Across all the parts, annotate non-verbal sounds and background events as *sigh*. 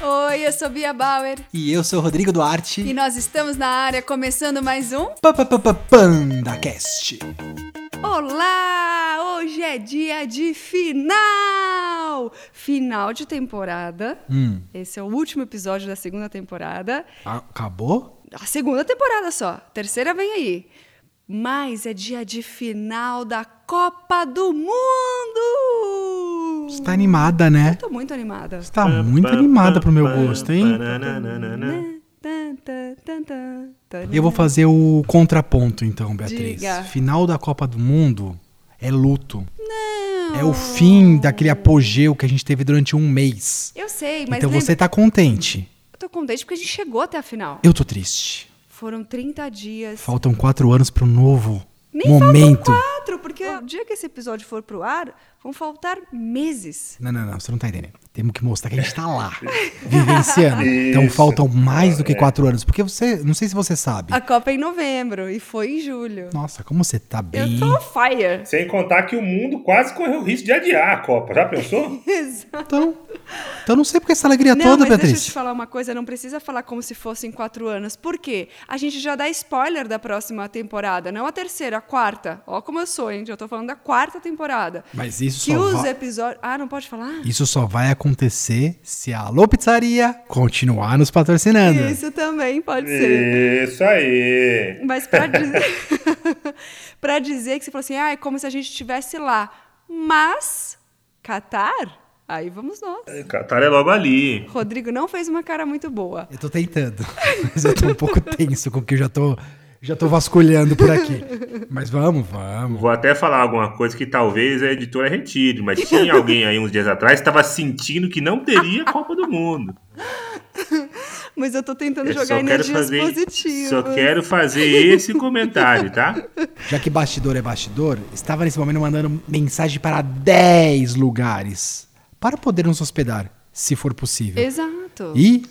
Oi, eu sou Bia Bauer E eu sou Rodrigo Duarte. e nós estamos na área começando mais um pa- PandaCast. Olá! Hoje é dia de final! Final de temporada. Hum, Esse é o último episódio da segunda temporada. acabou? A segunda temporada só. A terceira vem aí. Mas é dia de final da Copa do Mundo! Você tá animada, né? Tô muito animada. Você tá muito animada pro meu gosto, hein? Eu vou fazer o contraponto, então, Beatriz. Diga. Final da Copa do Mundo é luto. Não. É o fim daquele apogeu que a gente teve durante um mês. Eu sei, mas então lembra- você tá contente. eu tô contente porque a gente chegou até a final. Eu tô triste. Foram 30 dias. Faltam quatro anos pro novo Nem momento. faltam quatro, porque o dia que esse episódio for pro ar, vão faltar meses. Não, não, não, você não tá entendendo. Temos que mostrar que a gente tá lá, *laughs* vivenciando. Então faltam mais do que quatro anos. Porque você, não sei se você sabe. A Copa é em novembro e foi em julho. Nossa, como você tá bem. Eu tô on fire. Sem contar que o mundo quase correu o risco de adiar a Copa. Já pensou? *laughs* Exato. Então, então não sei porque essa alegria Não, toda, mas deixa eu Beatriz. te falar uma coisa, não precisa falar como se fossem quatro anos. Por quê? A gente já dá spoiler da próxima temporada, não a terceira, a quarta. Ó como eu sou, hein? Já tô falando da quarta temporada. Mas isso Que só, os vai, episódios... Ah, não pode falar? isso só vai acontecer se a Alô Pizzaria continuar nos patrocinando. Isso também pode ser. Isso aí. Mas pra dizer, *laughs* pra dizer que você falou assim, ah, é como se a gente estivesse lá. Mas, Catar, aí vamos nós. Catar é logo ali. Rodrigo não fez uma cara muito boa. Eu tô tentando, *laughs* mas eu tô um pouco *laughs* tenso com o que eu já tô, já tô vasculhando por aqui. Mas vamos, vamos. Vou até falar alguma coisa que talvez a editora retire, mas tinha alguém aí uns dias atrás que estava sentindo que não teria Copa do Mundo. Mas eu tô tentando Eu jogar energias fazer, positivas. só quero fazer esse comentário, tá? Já que bastidor é bastidor, estava nesse momento mandando mensagem para 10 lugares para poder nos hospedar, se for possível. Exato. E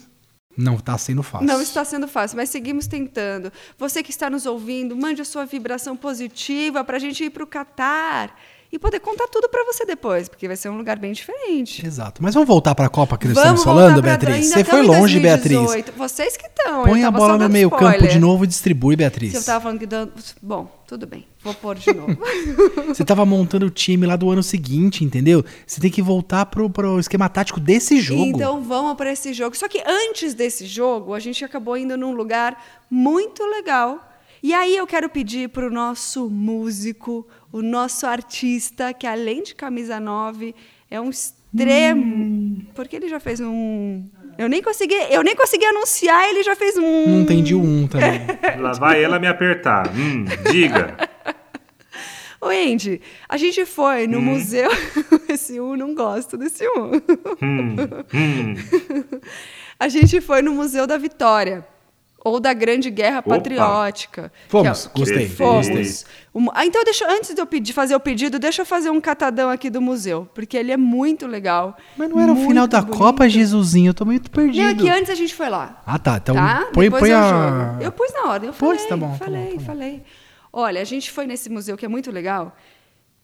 não tá sendo fácil. Não está sendo fácil, mas seguimos tentando. Você que está nos ouvindo, mande a sua vibração positiva para a gente ir para o Catar e poder contar tudo para você depois, porque vai ser um lugar bem diferente. Exato. Mas vamos voltar para a Copa que nós Vamos estamos falando, Beatriz? Você foi longe, 2018. Beatriz. Vocês que estão. Põe a bola no dando meio campo spoiler. de novo e distribui, Beatriz. Se eu tava falando que dando. Bom, tudo bem. Vou pôr de novo. *laughs* Você tava montando o time lá do ano seguinte, entendeu? Você tem que voltar pro, pro esquema tático desse jogo. Então vamos para esse jogo. Só que antes desse jogo, a gente acabou indo num lugar muito legal. E aí eu quero pedir para o nosso músico, o nosso artista, que além de camisa 9, é um extremo. Porque ele já fez um. Eu nem consegui, eu nem consegui anunciar, ele já fez um. Não entendi o um também. Lá vai ela me apertar. Hum, diga. *laughs* Ô, Andy, a gente foi no museu. *laughs* Esse um, não gosto desse um. Hum, hum. *laughs* A gente foi no Museu da Vitória. Ou da Grande Guerra Opa. Patriótica. Fomos, que é- gostei, Fomos. gostei. Um- ah, então, deixa, antes de eu pedir, fazer o pedido, deixa eu fazer um catadão aqui do museu. Porque ele é muito legal. Mas não era o final da bonito. Copa, Jesusinho. Eu tô muito perdido. Não, é que antes a gente foi lá. Ah, tá. Então tá? põe, Depois põe eu a. jogo. Eu pus na ordem, eu Pois, falei. tá bom, tá falei, bom, tá bom. falei. Olha, a gente foi nesse museu que é muito legal.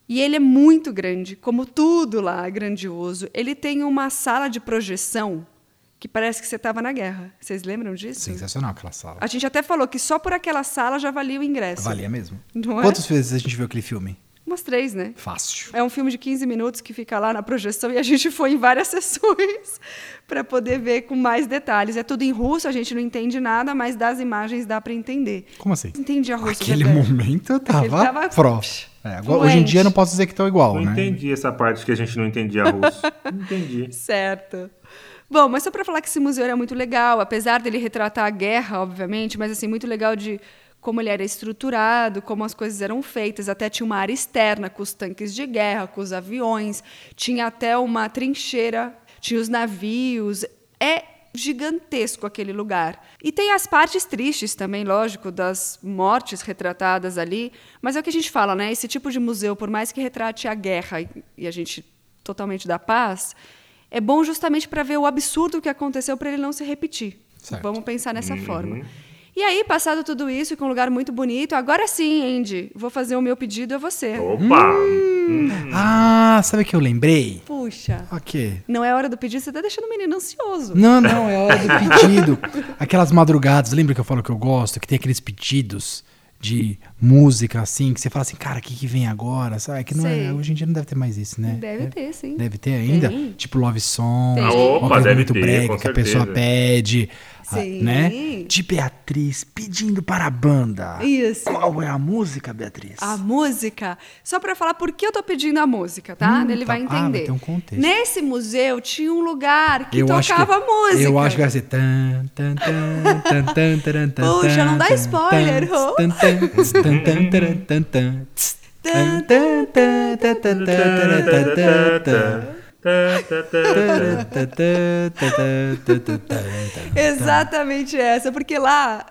E ele é muito grande, como tudo lá é grandioso. Ele tem uma sala de projeção que parece que você estava na guerra. Vocês lembram disso? Sensacional aquela sala. A gente até falou que só por aquela sala já valia o ingresso. Valia mesmo. Não é? Quantas vezes a gente viu aquele filme? Umas três, né? Fácil. É um filme de 15 minutos que fica lá na projeção e a gente foi em várias *laughs* sessões para poder ver com mais detalhes. É tudo em russo, a gente não entende nada, mas das imagens dá para entender. Como assim? Entendi a russo. Aquele Bebeto. momento eu tava, tava- pró. É, agora, hoje em dia eu não posso dizer que estão igual, Não né? entendi essa parte que a gente não entendia russo. Não entendi. *laughs* Certo. Bom, mas só para falar que esse museu era muito legal, apesar dele retratar a guerra, obviamente, mas assim, muito legal de como ele era estruturado, como as coisas eram feitas. Até tinha uma área externa com os tanques de guerra, com os aviões, tinha até uma trincheira, tinha os navios. É gigantesco aquele lugar. E tem as partes tristes também, lógico, das mortes retratadas ali. Mas é o que a gente fala, né? Esse tipo de museu, por mais que retrate a guerra e- a gente totalmente da paz, é bom justamente para ver o absurdo que aconteceu para ele não se repetir. Certo. Vamos pensar nessa forma. E aí, passado tudo isso, com um lugar muito bonito, agora sim, Andy, vou fazer o meu pedido a você. Opa! Hum. Ah, sabe o que eu lembrei? Puxa. O quê? Não é hora do pedido, você tá deixando o menino ansioso. Não, não, é hora do pedido. *laughs* Aquelas madrugadas, lembra que eu falo que eu gosto? Que tem aqueles pedidos de música, assim, que você fala assim, cara, o que, que vem agora? Sabe? Que não é, hoje em dia não deve ter mais isso, né? Deve ter, sim. Deve ter ainda? Tem. Tipo Love Song, Tem. uma Opa, coisa deve muito ter, brega com que a pessoa certeza. pede, ah, Sim. né? De Beatriz pedindo para a banda. Isso. Qual é a música, Beatriz? A música, só pra falar por que eu tô pedindo a música, tá? Hum, Ele tá. vai Ah, entender. ter um contexto. Nesse museu tinha um lugar que eu tocava que, música. Eu acho que vai ser. Tan, tan, tan, tan, tan, tan, Puxa, não dá spoiler, Rô. Exatamente essa, porque lá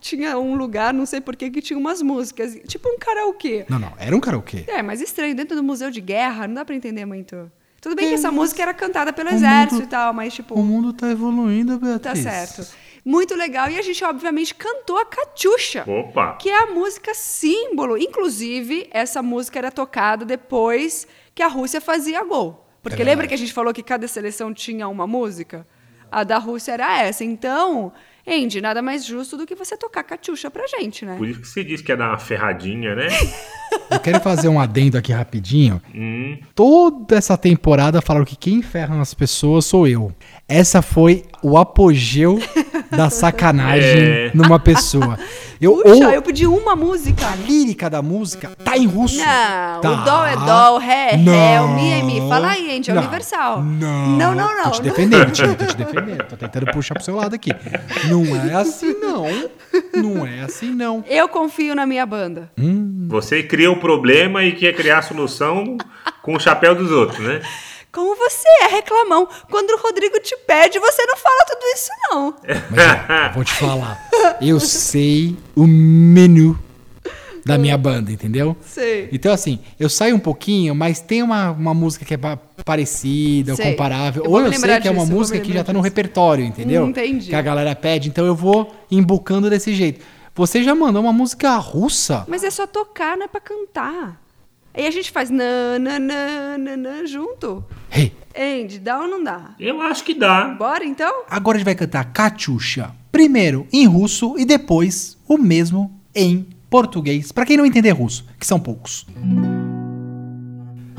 tinha um lugar, não sei porquê, que tinha umas músicas, tipo um karaokê. Não, não, era um karaokê. É, mas estranho, dentro do museu de guerra, não dá pra entender muito. Tudo bem É, que essa música era cantada pelo exército mundo- e tal, mas tipo, O mundo tá evoluindo, Beatriz. tá certo. Muito legal. E a gente, obviamente, cantou a Catiuxa. Opa! que é a música símbolo. Inclusive, essa música era tocada depois que a Rússia fazia gol. Porque É lembra que a gente falou que cada seleção tinha uma música? A da Rússia era essa. Então, Andy, nada mais justo do que você tocar Catiuxa pra gente, né? Por isso que você disse que ia dar uma ferradinha, né? *laughs* Eu quero fazer um adendo aqui rapidinho. Hum. Toda essa temporada falaram que quem ferra as pessoas sou eu. Essa foi o apogeu da sacanagem É. numa pessoa. Eu, Puxa, ou eu pedi uma música. a lírica da música tá em russo. Não, Tá. o dó é dó, o ré é ré, o mi é mi. Fala aí, Andy, é Não. universal. Não. Não, não, não. Tô te defendendo, tio, tô te defendendo. Tô tentando puxar pro seu lado aqui. Não é assim, não. Não é assim, não. Eu confio na minha banda. Você cria o problema e quer criar a solução com o chapéu dos outros, né? Como você é reclamão. Quando o Rodrigo te pede, você não fala tudo isso, não. Mas eu vou te falar. Eu sei o menu da minha banda, entendeu? Sei. Então, assim, eu saio um pouquinho, mas tem uma, uma música que é pa- parecida, ou Sei. comparável. Eu ou eu sei que é uma música que já tá no disso. repertório, entendeu? Entendi. Que a galera pede, então eu vou embucando desse jeito. Você já mandou uma música russa? Mas é só tocar, não é pra cantar. Aí a gente faz nananana junto. Hey, Andy, dá ou não dá? Eu acho que dá. Bora então? agora a gente vai cantar Katyusha. Primeiro em russo e depois o mesmo em português. Pra quem não entender russo, que são poucos.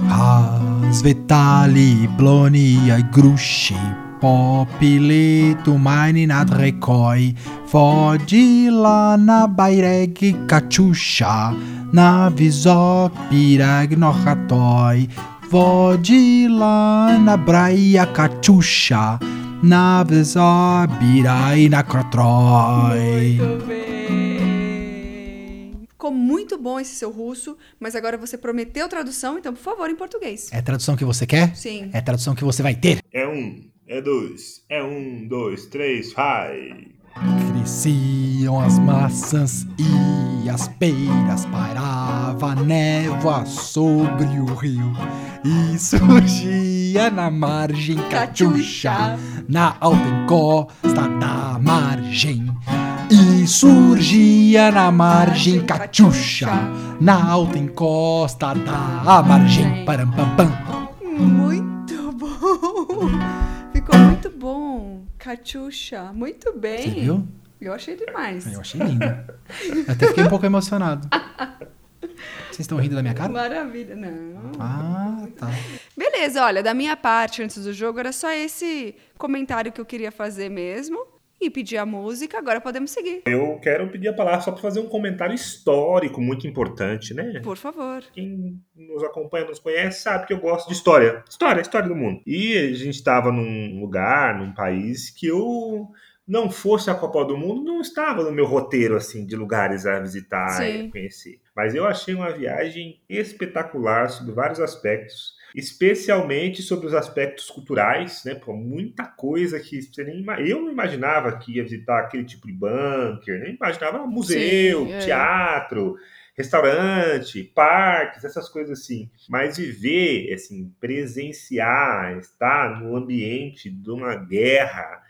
Razvetali bloni ai grushi popili tu meine nad rekoi Vodila na baireg Katyusha na visok pirag nochatoi Vodila na braia Katyusha na visok birai na krotroi Muito bem. Ficou muito bom esse seu russo, mas agora você prometeu tradução, então, por favor, em português. É a tradução que você quer? Sim. É a tradução que você vai ter. É um, é dois, é um, dois, três, vai. Cresciam as maçãs e as peiras, pairava a névoa sobre o rio e surgia na margem Catiuxa, na alta encosta da margem. E surgia na margem Catiuxa, na alta encosta da margem. Pam. Muito bom. Bom. Catiuxa, muito bem. Você viu? Eu achei demais. Eu achei lindo. Eu até fiquei um pouco emocionado. *laughs* Vocês estão rindo da minha cara? Maravilha. Não. Ah, tá. Beleza, olha, da minha parte antes do jogo era só esse comentário que eu queria fazer mesmo. E pedir a música, agora podemos seguir. Eu quero pedir a palavra só para fazer um comentário histórico muito importante, né? Por favor. Quem nos acompanha, nos conhece, sabe que eu gosto de história. História, história do mundo. E a gente estava num lugar, num país que eu não fosse a Copa do Mundo, não estava no meu roteiro assim de lugares a visitar Sim. e conhecer. Mas eu achei uma viagem espetacular sobre vários aspectos, especialmente sobre os aspectos culturais, né? Pô, muita coisa que você nem eu não imaginava que ia visitar aquele tipo de bunker, nem imaginava museu, Sim, é. teatro, restaurante, parques, essas coisas assim. Mas viver, assim, presenciar, estar no ambiente de uma guerra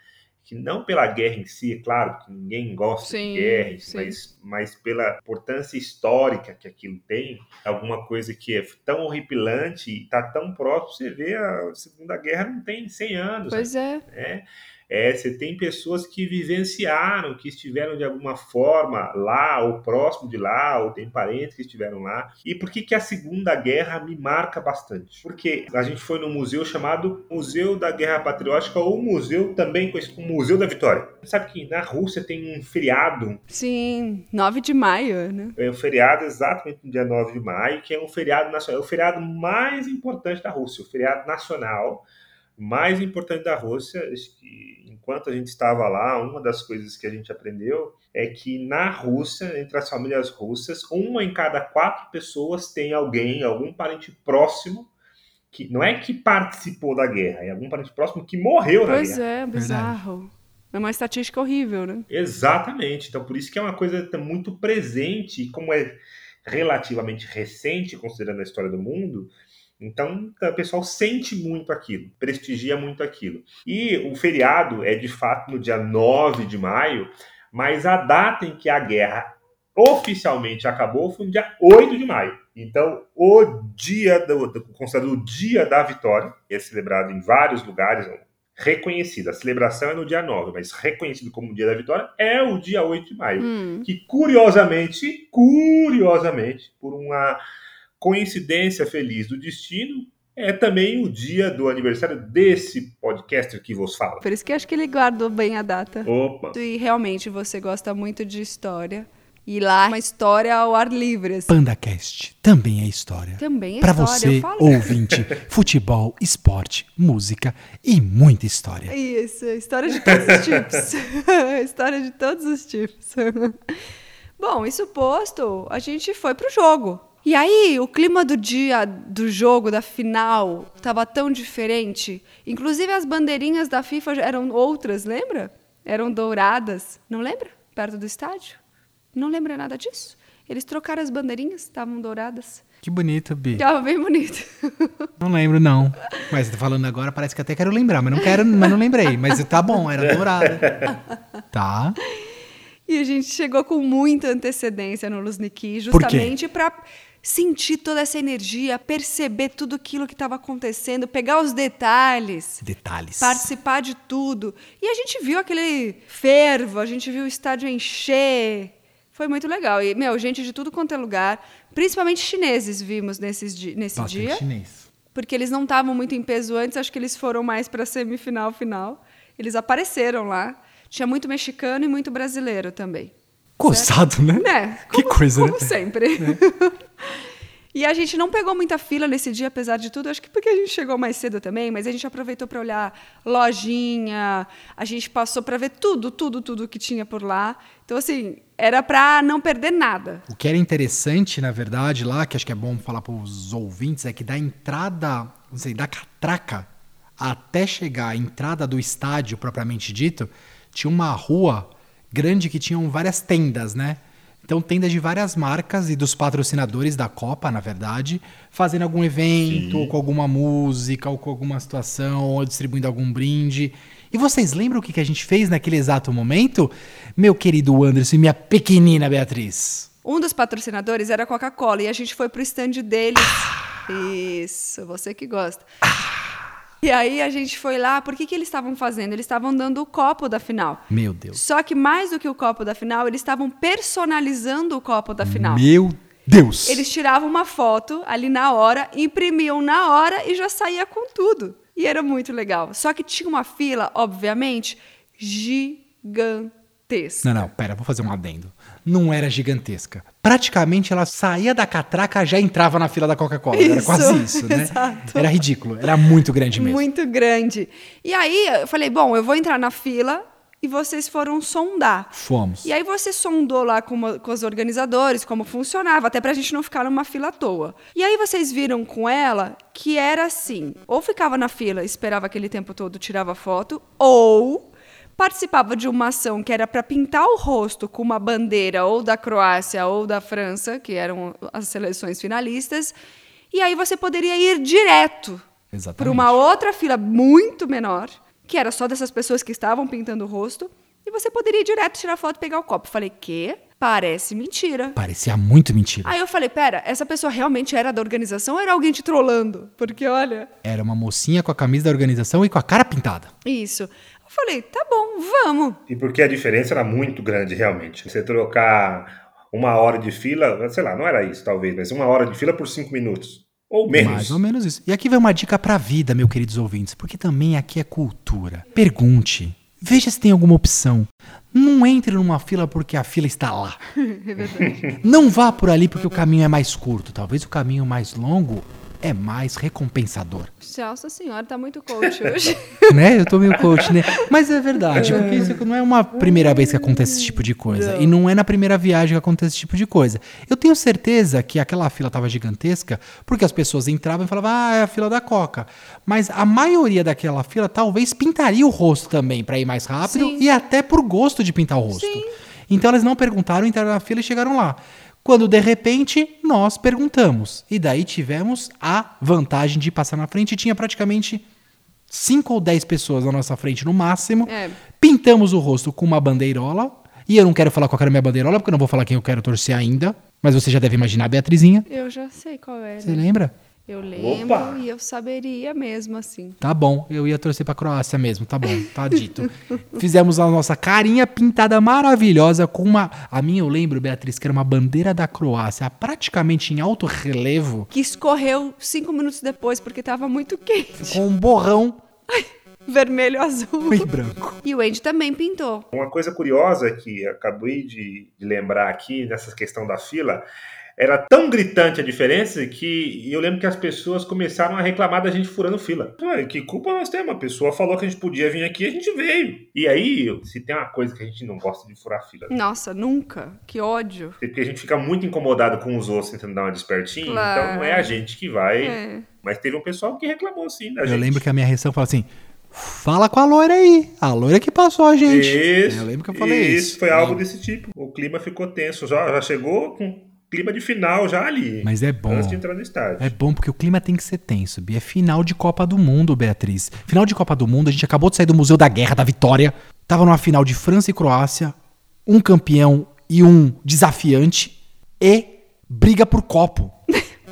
que não pela guerra em si, é claro que ninguém gosta Sim, de guerra, mas, mas pela importância histórica que aquilo tem, alguma coisa que é tão horripilante e está tão próximo, você vê a Segunda Guerra não tem 100 anos, Pois é. né? É, você tem pessoas que vivenciaram, que estiveram de alguma forma lá, ou próximo de lá, ou tem parentes que estiveram lá. E por que, que a Segunda Guerra me marca bastante? Porque a gente foi num museu chamado Museu da Guerra Patriótica, ou museu também conhecido como Museu da Vitória. Sabe que na Rússia tem um feriado, Sim, 9 de maio, né? é um feriado exatamente no dia 9 de maio, que é um feriado nacional, é o feriado mais importante da Rússia, o feriado nacional mais importante da Rússia. Enquanto a gente estava lá, uma das coisas que a gente aprendeu é que na Rússia, entre as famílias russas, uma em cada quatro pessoas tem alguém, algum parente próximo, que não é que participou da guerra, é algum parente próximo que morreu na Pois guerra. é, bizarro. É uma estatística horrível, né? Exatamente. Então, por isso que é uma coisa muito presente, como é relativamente recente, considerando a história do mundo, então o pessoal sente muito aquilo, prestigia muito aquilo. E o feriado é de fato no dia 9 de maio, mas a data em que a guerra oficialmente acabou foi no dia 8 de maio. Então, o dia do, do considerado o dia da vitória, é celebrado em vários lugares, reconhecido. A celebração é no dia 9, mas reconhecido como dia da vitória é o dia 8 de maio. Hum. Que curiosamente, curiosamente, por uma coincidência feliz do destino, é também o dia do aniversário desse podcaster que vos fala. Por isso que acho que ele guardou bem a data. Opa! E realmente você gosta muito de história. E lá, uma história ao ar livre. Assim. PandaCast também é história. Também é Pra história, você, eu falo. ouvinte, *laughs* futebol, esporte, música e muita história. Isso, história de todos os tipos. *laughs* história de todos os tipos. *laughs* Bom, isso posto, a gente foi pro jogo. E aí, o clima do dia do jogo, da final, tava tão diferente. Inclusive, as bandeirinhas da FIFA eram outras, lembra? Eram douradas. Não lembra? Perto do estádio? Não lembra nada disso? Eles trocaram as bandeirinhas, estavam douradas. Que bonito, Bi. Ficava bem bonito. *laughs* Não lembro, não. Mas tá falando agora, parece que até quero lembrar, mas não quero, mas não lembrei. Mas tá bom, era dourada. Tá. E a gente chegou com muita antecedência no quê? justamente para sentir toda essa energia, perceber tudo aquilo que estava acontecendo, pegar os detalhes, Detalhes. participar de tudo. E a gente viu aquele fervo, a gente viu o estádio encher. Foi muito legal. E, meu, gente de tudo quanto é lugar, principalmente chineses vimos nesses di nesse Bastante dia, chinês. porque eles não estavam muito em peso antes, acho que eles foram mais para semifinal, final. Eles apareceram lá. Tinha muito mexicano e muito brasileiro também. Gozado, né? Né? Que como- coisa, Como né? sempre. *laughs* e a gente não pegou muita fila nesse dia, apesar de tudo. Acho que porque a gente chegou mais cedo também, mas a gente aproveitou para olhar lojinha. A gente passou para ver tudo, tudo, tudo que tinha por lá. Então, assim, era para não perder nada. O que era interessante, na verdade, lá, que acho que é bom falar para os ouvintes, é que da entrada, não sei, da catraca até chegar à entrada do estádio propriamente dito, tinha uma rua grande que tinham várias tendas, né? Então, tendas de várias marcas e dos patrocinadores da Copa, na verdade, fazendo algum evento, ou com alguma música, ou com alguma situação, ou distribuindo algum brinde. E vocês lembram o que a gente fez naquele exato momento? Meu querido Anderson e minha pequenina Beatriz. Um dos patrocinadores era a Coca-Cola e a gente foi pro stand deles. Isso, você que gosta. E aí a gente foi lá, por que, que eles estavam fazendo? Eles estavam dando o copo da final. Meu Deus. Só que mais do que o copo da final, eles estavam personalizando o copo da final. Meu Deus. Eles tiravam uma foto ali na hora, imprimiam na hora e já saía com tudo. E era muito legal. Só que tinha uma fila, obviamente, gigantesca. Não, não, pera, vou fazer um adendo. Não era gigantesca. Praticamente ela saía da catraca já entrava na fila da Coca-Cola. Era quase isso, né? exato. Era ridículo. Era muito grande mesmo. Muito grande. E aí eu falei, bom, eu vou entrar na fila e vocês foram sondar. Fomos. E aí você sondou lá com, uma- com os organizadores como funcionava, até pra gente não ficar numa fila à toa. E aí vocês viram com ela que era assim, ou ficava na fila, esperava aquele tempo todo, tirava foto, ou participava de uma ação que era para pintar o rosto com uma bandeira ou da Croácia ou da França, que eram as seleções finalistas, e aí você poderia ir direto para uma outra fila muito menor, que era só dessas pessoas que estavam pintando o rosto, e você poderia ir direto tirar foto e pegar o copo. Falei, que? Parece mentira. Parecia muito mentira. Aí eu falei, pera, essa pessoa realmente era da organização ou era alguém te trollando? Porque olha. Era uma mocinha com a camisa da organização e com a cara pintada. Isso. Falei, tá bom, vamos. E porque a diferença era muito grande, realmente. Você trocar uma hora de fila, sei lá, não era isso talvez, mas uma hora de fila por cinco minutos. Ou menos. Mais ou menos isso. E aqui vai uma dica pra vida, meu queridos ouvintes, porque também aqui é cultura. Pergunte. Veja se tem alguma opção. Não entre numa fila porque a fila está lá. *laughs* é verdade. Não vá por ali porque o caminho é mais curto. Talvez o caminho mais longo é mais recompensador. Nossa senhora, tá muito coach hoje. *laughs* né? Eu tô meio coach, né? Mas é verdade, porque isso não é uma primeira vez que acontece esse tipo de coisa. E não é na primeira viagem que acontece esse tipo de coisa. Eu tenho certeza que aquela fila tava gigantesca porque as pessoas entravam e falavam, ah, é a fila da Coca. Mas a maioria daquela fila talvez pintaria o rosto também para ir mais rápido Sim. e até por gosto de pintar o rosto. Sim. Então elas não perguntaram, entraram na fila e chegaram lá. Quando de repente nós perguntamos. E daí tivemos a vantagem de passar na frente. Tinha praticamente 5 ou 10 pessoas na nossa frente no máximo. É. Pintamos o rosto com uma bandeirola. E eu não quero falar qual era a minha bandeirola, porque eu não vou falar quem eu quero torcer ainda. Mas você já deve imaginar a Beatrizinha. Eu já sei qual era. Você lembra? Eu lembro Opa! e eu saberia mesmo, assim. Tá bom, eu ia torcer pra Croácia mesmo, tá bom, tá dito. *laughs* Fizemos a nossa carinha pintada maravilhosa com uma. A minha eu lembro, Beatriz, que era uma bandeira da Croácia, praticamente em alto relevo, Que escorreu cinco minutos depois, porque tava muito quente. com um borrão Vermelho azul. e branco. E o Andy também pintou. Uma coisa curiosa que acabei de, de lembrar aqui nessa questão da fila, era tão gritante a diferença que eu lembro que as pessoas começaram a reclamar da gente furando fila. Ué, que culpa nós temos? A pessoa falou que a gente podia vir aqui, a gente veio. E aí, se tem uma coisa que a gente não gosta de furar fila, Nossa, nunca. Que ódio. porque a gente fica muito incomodado com os outros tentando dar uma despertinha, Claro. então não é a gente que vai. É. Mas teve um pessoal que reclamou sim da Eu gente. lembro que a minha reação foi assim: fala com a loira aí, a loira que passou a gente. Isso, eu lembro que eu falei isso. foi algo desse tipo. O clima ficou tenso, já, já chegou com clima de final já ali. Mas é bom. Antes de entrar no estádio. É bom porque o clima tem que ser tenso, Bia. É final de Copa do Mundo, Beatriz. Final de Copa do Mundo, a gente acabou de sair do Museu da Guerra, da Vitória. Tava numa final de França e Croácia, um campeão e um desafiante e briga por copo.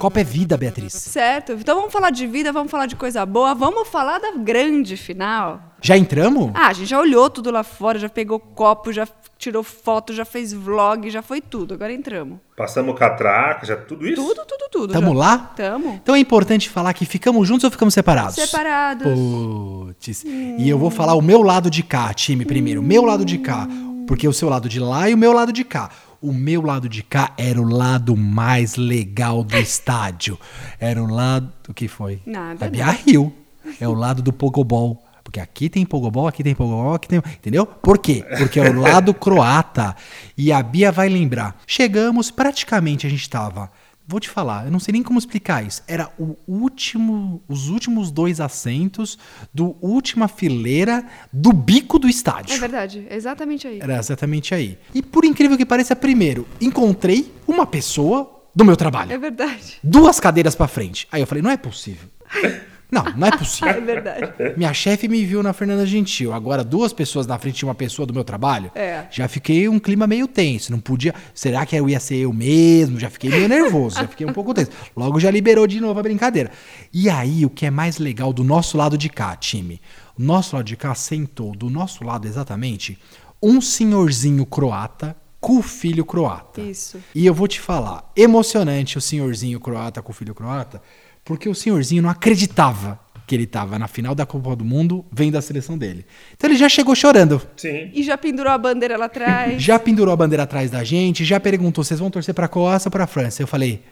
Copo é vida, Beatriz. Certo. Então vamos falar de vida, vamos falar de coisa boa, vamos falar da grande final. Já entramos? Ah, a gente já olhou tudo lá fora, já pegou copo, já tirou foto, já fez vlog, já foi tudo. Agora entramos. Passamos catraca, já tudo isso? Tudo, tudo, tudo. Tamo já. lá? Tamo. Então é importante falar que ficamos juntos ou ficamos separados? Separados. Putz. E eu vou falar o meu lado de cá, time, primeiro. O meu lado de cá. Porque o seu lado de lá e o meu lado de cá. O meu lado de cá era o lado mais legal do *laughs* estádio. Era o lado. O que foi? Nada, A Bia Rio. É o lado do Pogobol. Porque aqui tem Pogobol, aqui tem Pogobol, aqui tem. Entendeu? Por quê? Porque é o lado *laughs* croata. E a Bia vai lembrar. Chegamos, praticamente a gente tava. Vou te falar, eu não sei nem como explicar isso. Era o último, os últimos dois assentos do última fileira do bico do estádio. É verdade, é exatamente aí. Era exatamente aí. E por incrível que pareça, primeiro, encontrei uma pessoa do meu trabalho. É verdade. Duas cadeiras pra frente. Aí eu falei, não é possível. *laughs* Não, não é *laughs* É possível. verdade. Minha chefe me viu na Fernanda Gentil. Agora, duas pessoas na frente de uma pessoa do meu trabalho. É. Já fiquei um clima meio tenso. Não podia. Será que eu ia ser eu mesmo? Já fiquei meio nervoso. Já fiquei um pouco tenso. Logo já liberou de novo a brincadeira. E aí, o que é mais legal do nosso lado de cá, time? O nosso lado de cá sentou do nosso lado exatamente um senhorzinho croata com o filho croata. Isso. E eu vou te falar, emocionante o senhorzinho croata com o filho croata, porque o senhorzinho não acreditava que ele estava na final da Copa do Mundo vendo a seleção dele. Então ele já chegou chorando. Sim. E já pendurou a bandeira lá atrás. *laughs* Já pendurou a bandeira atrás da gente, já perguntou: vocês vão torcer pra Croácia ou pra França? Eu falei: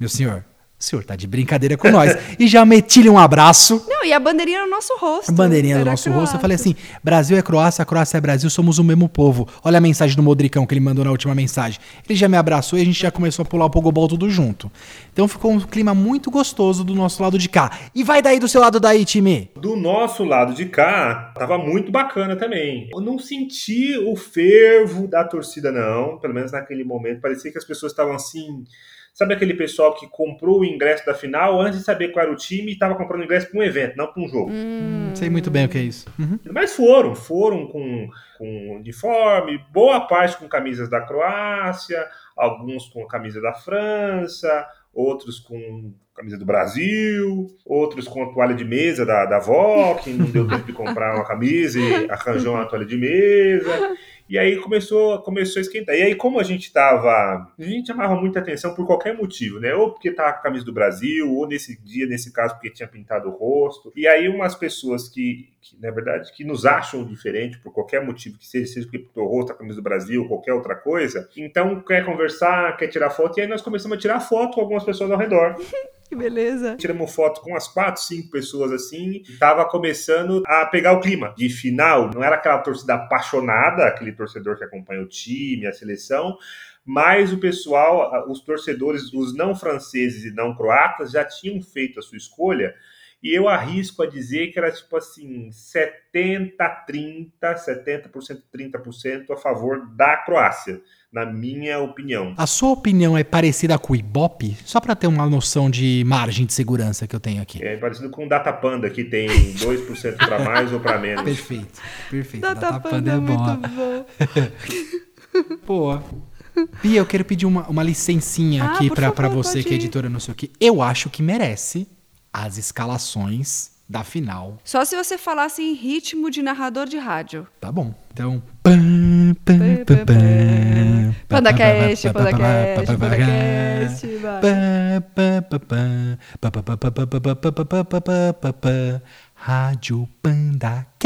meu senhor, o senhor tá de brincadeira com nós. E já meti-lhe um abraço. Não, e a bandeirinha no nosso rosto. A bandeirinha do Era nosso rosto. Eu croata. falei assim: Brasil é Croácia, Croácia é Brasil, somos o mesmo povo. Olha a mensagem do Modricão que ele mandou na última mensagem. Ele já me abraçou e a gente já começou a pular o pogobol tudo junto. Então ficou um clima muito gostoso do nosso lado de cá. E vai daí do seu lado daí, time. Do nosso lado de cá, tava muito bacana também. Eu não senti o fervo da torcida, não. Pelo menos naquele momento. Parecia que as pessoas estavam assim, Sabe aquele pessoal que comprou o ingresso da final antes de saber qual era o time e estava comprando ingresso para um evento, não para um jogo? Hum, sei muito bem o que é isso. Uhum. Mas foram, foram com, com uniforme, boa parte com camisas da Croácia, alguns com a camisa da França, outros com camisa do Brasil, outros com a toalha de mesa da, da avó, que não deu tempo de comprar uma camisa e arranjou uma toalha de mesa. E aí começou, começou a esquentar. E aí, como a gente estava. A gente chamava muita atenção por qualquer motivo, né? Ou porque tava com a camisa do Brasil, ou nesse dia, nesse caso, porque tinha pintado o rosto. E aí, umas pessoas que, que na verdade, que nos acham diferente por qualquer motivo que seja, seja porque pintou o rosto, a camisa do Brasil, qualquer outra coisa. Então, quer conversar, quer tirar foto. E aí, nós começamos a tirar foto com algumas pessoas ao redor. *laughs* Que beleza. Tiramos foto com umas quatro, cinco pessoas assim, e tava começando a pegar o clima de final. Não era aquela torcida apaixonada, aquele torcedor que acompanha o time, a seleção, mas o pessoal, os torcedores, os não franceses e não croatas, já tinham feito a sua escolha. E eu arrisco a dizer que era tipo assim, 70-30, 70%, 30% a favor da Croácia na minha opinião. A sua opinião é parecida com o Ibope? Só para ter uma noção de margem de segurança que eu tenho aqui. É parecido com o Data Panda, que tem *laughs* 2% para mais ou para menos. Perfeito, perfeito. Data, Data Panda, Panda é, é muito bom. *laughs* Boa. Bia, eu quero pedir uma, uma licencinha ah, aqui para você, que é editora não sei o que. Eu acho que merece as escalações da final. Só se você falasse em ritmo de narrador de rádio. Tá bom. Então. PandaCast, PandaCast, PandaCast. Rádio PandaCast.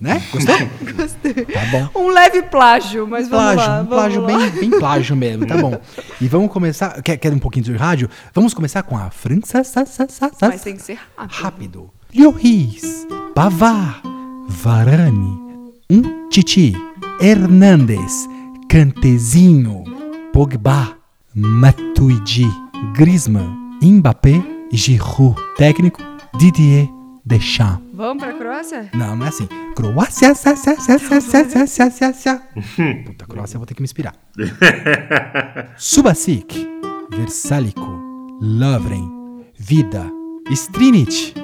né? Gostou? Gostei. Tá bom. Um leve plágio, mas vamos plágio, lá. Um plágio vamos bem, bem plágio mesmo, tá bom. E vamos começar. Quer, quer um pouquinho de rádio? Vamos começar com a França. Mas tem que ser rápido. Rápido. Lloris, Pavard, Varane, um Titi, Hernandes, Cantezinho, Pogba, Matuidi, Griezmann, Mbappé e Giroud. Técnico Didier Deschamps. Vamos pra Croácia? Não, não é assim. Croácia, sa, sa, sa, sa, sa, sa, sa, sa. Puta, Croácia, eu vou ter que me inspirar. *laughs* Subasic, Versalico, Lovren, Vida, Strinic,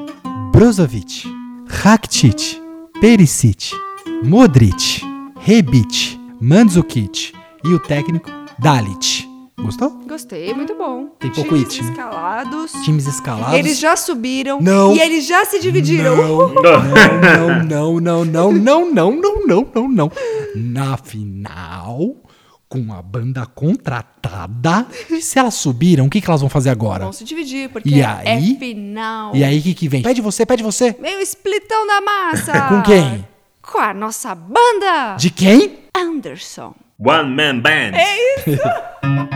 Brozovic, Rakitic, Perisic, Modric, Rebic, Mandzukic e o técnico Dalit. Gostou? Gostei, muito bom. Tem pouco Times it, né? escalados. Times escalados. Eles já subiram. Não. E eles já se dividiram. Não, *laughs* não, não, não, não, não, não, não, não, não, não. Na final, com a banda contratada, se elas subiram, o que, que elas vão fazer agora? Vão se dividir, porque E aí? é final. E aí, o que, que vem? Pede você, pede você. Meio splitão da massa. Com quem? Com a nossa banda. De quem? Anderson. One Man Band. É isso. *laughs*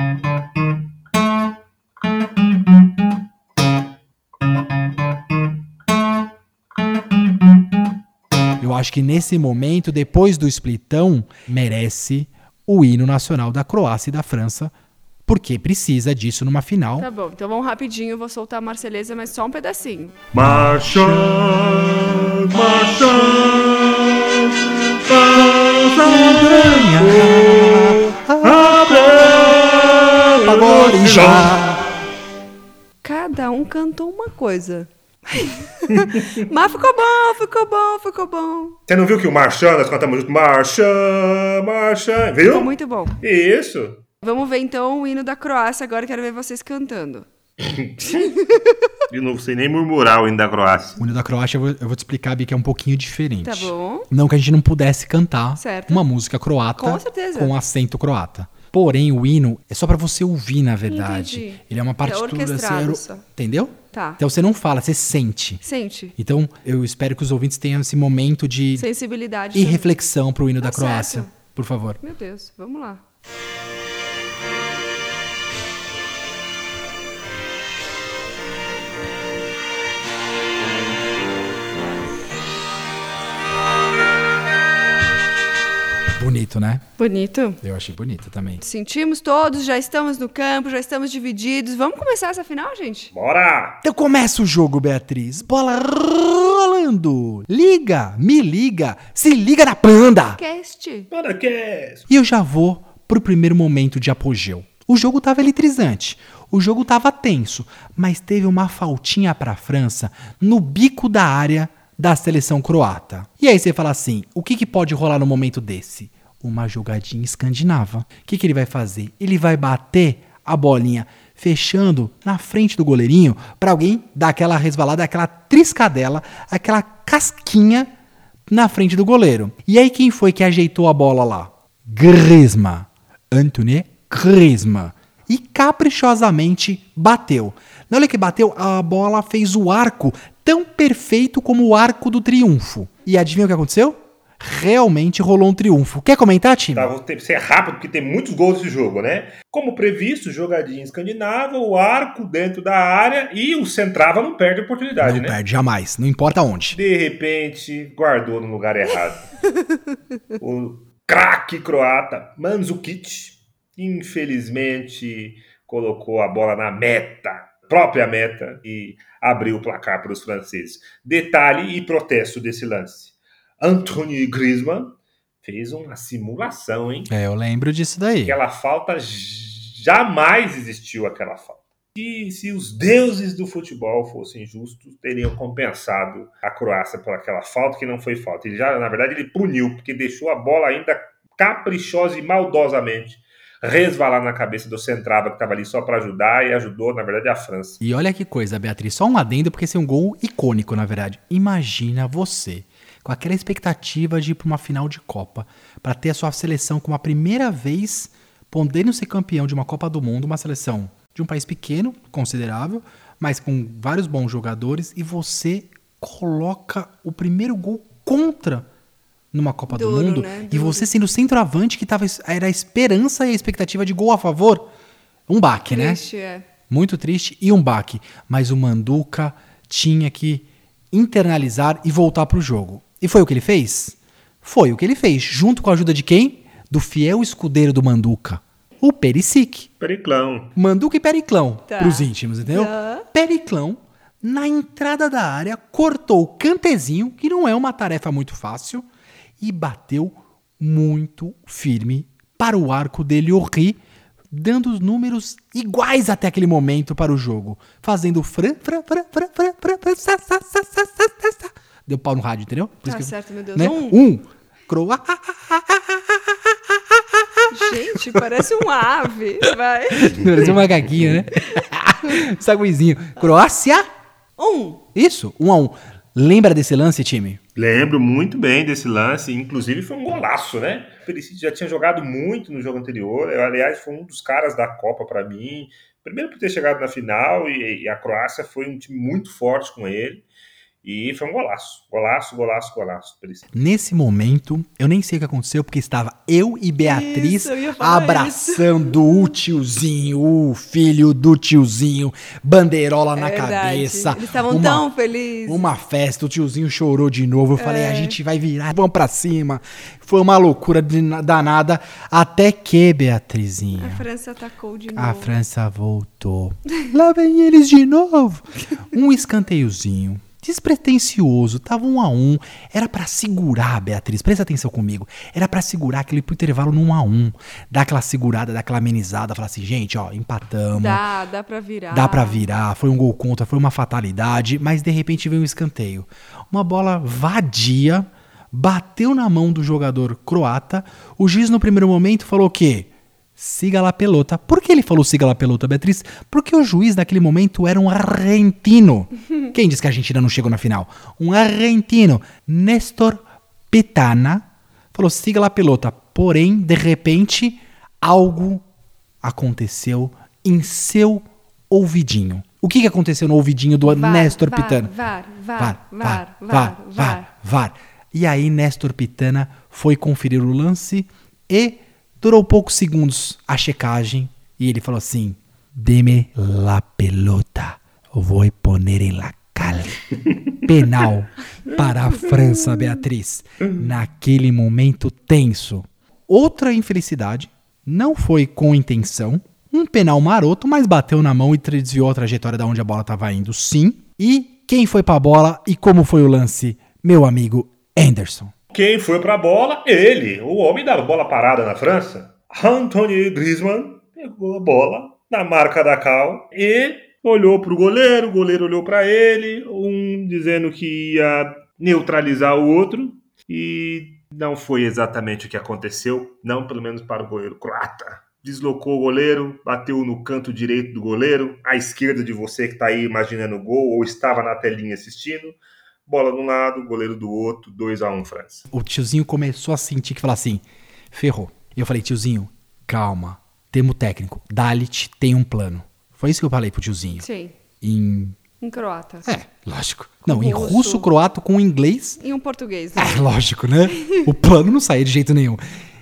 Eu acho que nesse momento, depois do splitão, merece o hino nacional da Croácia e da França, porque precisa disso numa final. Tá bom, então vamos rapidinho, vou soltar a Marceleza, mas só um pedacinho. Marcha, Já. Cada um cantou uma coisa. *laughs* mas ficou bom, ficou bom, ficou bom. Você não viu que o Marchand, nós cantamos junto? Marcha, marcha. Viu? Ficou muito bom. Isso. Vamos ver então o hino da Croácia agora, quero ver vocês cantando. Eu não sei nem murmurar o hino da Croácia. O hino da Croácia, eu vou, eu vou te explicar, Bi, que é um pouquinho diferente. Tá bom? Não que a gente não pudesse cantar Certo. uma música croata Com certeza. com acento croata. Porém, o hino é só pra você ouvir, na verdade. Entendi. Ele é uma partitura orquestrado assim, só. entendeu? Tá. Então você não fala, você sente. Sente. Então, eu espero que os ouvintes tenham esse momento de Sensibilidade. e também. reflexão pro hino da Tá Croácia, certo. por favor. Meu Deus, vamos lá. Bonito, né? Bonito. Eu achei bonito também. Sentimos todos, já estamos no campo, já estamos divididos. Vamos começar essa final, gente? Bora! Então começa o jogo, Beatriz. Bola rolando. Liga, me liga, se liga na panda. Cast. Cass. E eu já vou pro primeiro momento de apogeu. O jogo tava eletrizante. O jogo tava tenso, mas teve uma faltinha para a França no bico da área da seleção croata. E aí você fala assim: o que, que pode rolar no momento desse? Uma jogadinha escandinava. O que, que ele vai fazer? Ele vai bater a bolinha fechando na frente do goleirinho para alguém dar aquela resvalada, aquela triscadela, aquela casquinha na frente do goleiro. E aí quem foi que ajeitou a bola lá? Grisma. Anthony Grisma. E caprichosamente bateu. Na hora que bateu, a bola fez o arco tão perfeito como o arco do triunfo. E adivinha o que aconteceu? Realmente rolou um triunfo. Quer comentar, time? Tá, vou ter ser rápido, porque tem muitos gols nesse jogo, né? Como previsto, jogadinha escandinava, o arco dentro da área e o centrava não perde a oportunidade, não né? Não perde jamais, não importa onde. De repente, guardou no lugar errado. *laughs* o craque croata Mandzukic, infelizmente, colocou a bola na meta, própria meta, e abriu o placar para os franceses. Detalhe e protesto desse lance Anthony Griezmann fez uma simulação, hein? É, eu lembro disso daí. Aquela falta jamais existiu aquela falta. E se os deuses do futebol fossem justos, teriam compensado a Croácia por aquela falta que não foi falta. Ele já, na verdade, ele puniu, porque deixou a bola ainda caprichosa e maldosamente resvalar na cabeça do Centrava que estava ali só para ajudar e ajudou, na verdade, a França. E olha que coisa, Beatriz, só um adendo porque esse é um gol icônico, na verdade. Imagina você com aquela expectativa de ir para uma final de Copa, para ter a sua seleção como a primeira vez podendo ser campeão de uma Copa do Mundo, uma seleção de um país pequeno, considerável, mas com vários bons jogadores, e você coloca o primeiro gol contra numa Copa Duro, do Mundo, né? e você sendo centroavante que tava, era a esperança e a expectativa de gol a favor. Um baque, né? triste, né? É. Muito triste e um baque. Mas o Manduca tinha que internalizar e voltar para o jogo. E foi o que ele fez? Foi o que ele fez, junto com a ajuda de quem? Do fiel escudeiro do Manduca, o Perisic. Periclão. Manduca e Periclão, tá. pros íntimos, entendeu? Tá. Periclão, na entrada da área, cortou o cantezinho, que não é uma tarefa muito fácil, e bateu muito firme para o arco dele, Ri, dando os números iguais até aquele momento para o jogo, fazendo fran, fran, fran, fran, fran, fran, fran, sa, sa, sa, sa, sa, sa, Deu pau no rádio, entendeu? Por tá que, certo, meu Deus. Né? Um. um. Croa. *laughs* Gente, parece um ave. Vai. Parece um macaquinho, né? *laughs* Saguizinho. Croácia. Um. Isso, um a um. Lembra desse lance, time? Lembro muito bem desse lance, inclusive foi um golaço, né? O já tinha jogado muito no jogo anterior, eu, aliás, foi um dos caras da Copa para mim. Primeiro por ter chegado na final e, e a Croácia foi um time muito forte com ele. E foi um golaço. Golaço, golaço, golaço. Nesse momento, eu nem sei o que aconteceu, porque estava eu e Beatriz isso, abraçando isso. o tiozinho, o filho do tiozinho, bandeirola é na verdade. cabeça. Eles estavam tão felizes. Uma festa, o tiozinho chorou de novo. Eu é. falei, a gente vai virar, vamos pra cima. Foi uma loucura danada, até que, Beatrizinha. A França atacou de novo. A França voltou. *laughs* Lá vem eles de novo. Um escanteiozinho despretensioso, tava um a um. Era para segurar, Beatriz, presta atenção comigo. Era para segurar aquele pro intervalo no um a um. Dar aquela segurada, dar aquela amenizada, falar assim, gente, ó, empatamos. Dá, dá pra virar. Dá pra virar, foi um gol contra, foi uma fatalidade, mas de repente veio um escanteio. Uma bola vadia, bateu na mão do jogador croata. O juiz no primeiro momento falou o quê? Siga la pelota. Por que ele falou siga la pelota, Beatriz? Porque o juiz naquele momento era um argentino. *laughs* Quem disse que a Argentina não chegou na final? Um argentino, Néstor Pitana, falou siga la pelota. Porém, de repente, algo aconteceu em seu ouvidinho. O que, que aconteceu no ouvidinho do var, Néstor var, Pitana? Var, var, var, var, var, var. E aí Néstor Pitana foi conferir o lance e Durou poucos segundos a checagem e ele falou assim: Deme la pelota, vou poner em la calle. *laughs* Penal para a França, Beatriz. Naquele momento tenso. Outra infelicidade, não foi com intenção. Um penal maroto, mas bateu na mão e desviou a trajetória da onde a bola estava indo, sim. E quem foi para a bola e como foi o lance? Meu amigo Anderson. Quem foi para a bola? Ele, o homem da bola parada na França. Anthony Griezmann pegou a bola na marca da Cal e olhou para o goleiro, o goleiro olhou para ele, um dizendo que ia neutralizar o outro e não foi exatamente o que aconteceu, não pelo menos para o goleiro croata. Deslocou o goleiro, bateu no canto direito do goleiro, à esquerda de você que está aí imaginando o gol ou estava na telinha assistindo. Bola de um lado, goleiro do outro, 2 a 1 um, França. O tiozinho começou a sentir que falar assim: ferrou. E eu falei, tiozinho, calma, temos técnico, Dalit tem um plano. Foi isso que eu falei pro tiozinho. Sim. Em. Em croata. É, lógico. Não, em russo. russo, croato com inglês. E um português. né? É, *laughs* lógico, né? o plano não saía de jeito nenhum.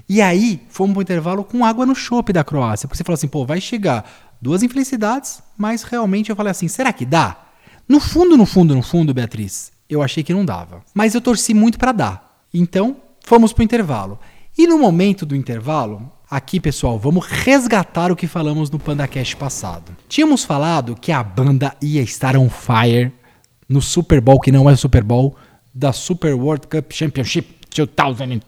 E aí, fomos pro intervalo com água no chope da Croácia. Porque você falou assim, pô, vai chegar duas infelicidades, mas realmente eu falei assim, será que dá? No fundo, no fundo, no fundo, Beatriz, eu achei que não dava. Mas eu torci muito pra dar. Então, fomos pro intervalo. E no momento do intervalo, aqui, pessoal, vamos resgatar o que falamos no PandaCast passado. Tínhamos falado que a banda ia estar on fire no Super Bowl, que não é o Super Bowl, da Super World Cup Championship *laughs* 2008.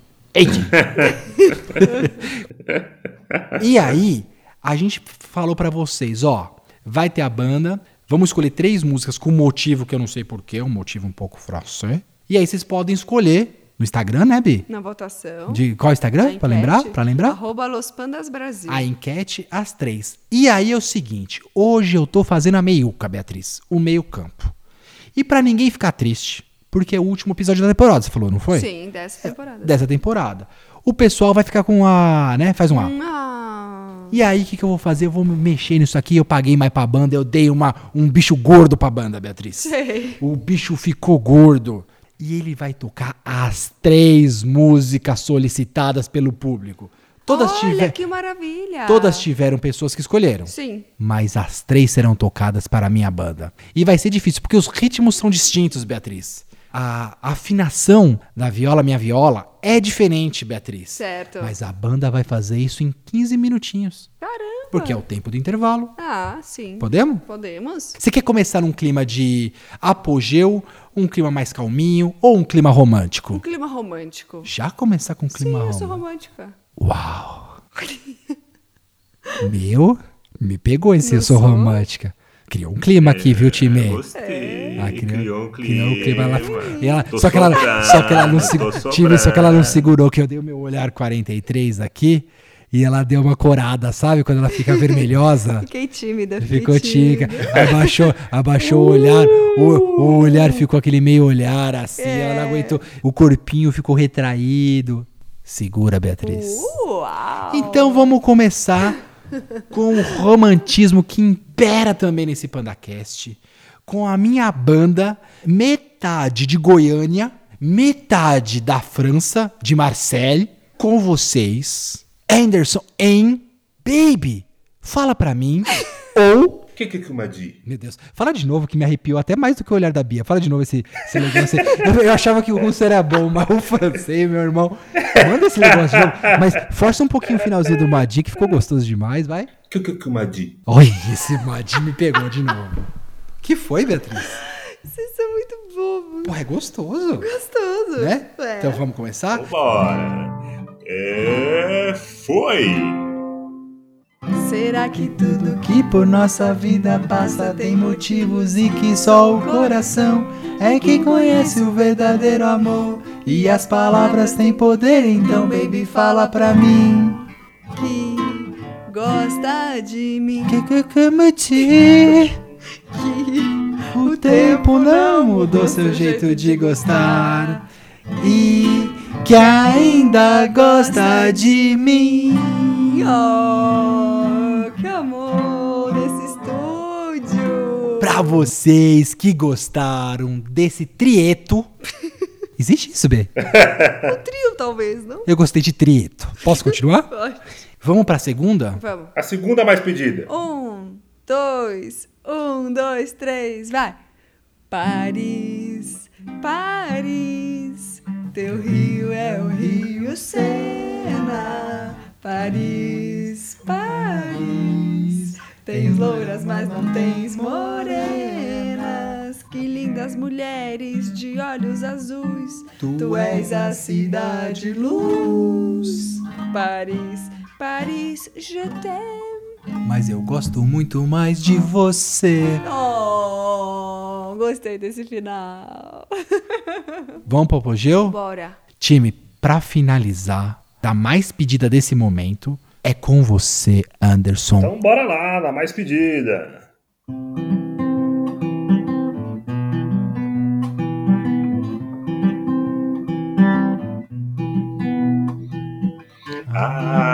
e aí, a gente falou pra vocês, ó, vai ter a banda, vamos escolher três músicas com motivo que eu não sei porquê, um motivo um pouco francês. E aí vocês podem escolher no Instagram, né, Bi? Na votação. De qual Instagram? a Pra lembrar? Pra lembrar? Arroba Los Pandas Brasil. A enquete, às três. E aí é o seguinte: hoje eu tô fazendo a meiuca, Beatriz. O meio-campo. E pra ninguém ficar triste, porque é o último episódio da temporada, você falou, não foi? Sim, dessa temporada. Dessa temporada. O pessoal vai ficar com a. né? Faz um A. Ah, E aí, o que, que eu vou fazer? Eu vou mexer nisso aqui. Eu paguei mais pra banda. Eu dei uma, um bicho gordo pra banda, Beatriz. sei. O bicho ficou gordo. E ele vai tocar as três músicas solicitadas pelo público. Todas, Olha, tiver, que maravilha. todas tiveram pessoas que escolheram. Sim. Mas as três serão tocadas para a minha banda. E vai ser difícil, porque os ritmos são distintos, Beatriz. A afinação da viola, minha viola, é diferente, Beatriz. Certo. Mas a banda vai fazer isso em 15 minutinhos. Caramba. Porque é o tempo do intervalo. Ah, sim. Podemos? Podemos? Você quer começar num clima de apogeu, um clima mais calminho ou um clima romântico? Um clima romântico. Já começar com um Sim, clima eu sou romântico. romântica. Uau! *laughs* Meu, me pegou esse eu sou sou? romântica. Criou um clima aqui, viu, time? Gostei. Ah, criou, criou um criou um clima. Ela, clima. e ela- só, que ela, só que ela não segurou. Time, só que ela não segurou, que eu dei o meu olhar 43 aqui. E ela deu uma corada, sabe? Quando ela fica vermelhosa. *laughs* Fiquei tímida. fiquei Ficou tica, abaixou, abaixou o olhar, o, o olhar ficou aquele meio olhar assim, ela não É. aguentou, o corpinho ficou retraído. Segura, Beatriz. Uau. Então vamos começar com o romantismo que impera também nesse PandaCast, com a minha banda, metade de Goiânia, metade da França, de Marseille, com vocês, Anderson em Baby. Fala pra mim, *laughs* ou que que é que uma di? meu Deus. Fala de novo que me arrepiou até mais do que o olhar da Bia. Fala de novo esse, esse negócio. Eu, eu achava que o russo era bom, mas o francês, meu irmão. Manda esse negócio de novo. Mas força um pouquinho o finalzinho do Madi, que ficou gostoso demais, vai. O que que é que uma di? Olha, esse Madi me pegou de novo. que foi, Beatriz? Vocês são muito bobos. Pô, é gostoso. Gostoso. Né? É. Então vamos começar? Bora. É, foi. Será que tudo Que por nossa vida passa tem motivos e que só o coração é que conhece o verdadeiro amor. E as palavras têm poder, então, baby, fala pra mim. que gosta de mim? Que que que Que O tempo não mudou seu jeito de gostar. E que ainda gosta de mim. Oh, Pra vocês que gostaram desse trieto. *laughs* Existe isso, B? Um trio, talvez, não? Eu gostei de trieto. Posso continuar? *laughs* Pode. Vamos pra segunda? Vamos. A segunda mais pedida. Um, dois, um, dois, três, vai. Paris, Paris, teu rio é o Rio Sena. Paris, Paris, tens louras, mas não tens morenas. Que lindas mulheres de olhos azuis. Tu, és a cidade luz. Paris, Paris, je t'aime. Mas eu gosto muito mais de você. Oh, gostei desse final. *laughs* Vamos pro apogeu? Bora. Time, pra finalizar, a mais pedida desse momento é com você, Anderson. Então bora lá, na mais pedida. Ah,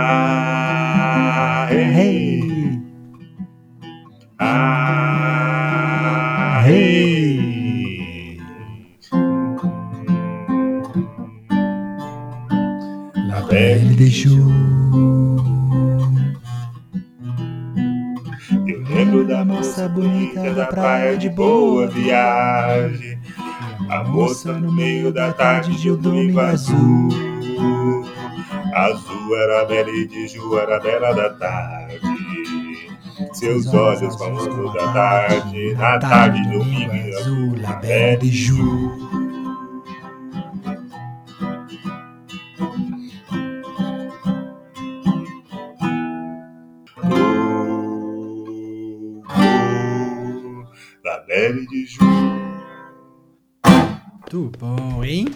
moça no meio da tarde de um domingo azul. Azul era bela e de Ju era bela da tarde. Seus olhos como da tarde, na tarde de domingo azul, a bela de Ju. Muito bom, hein?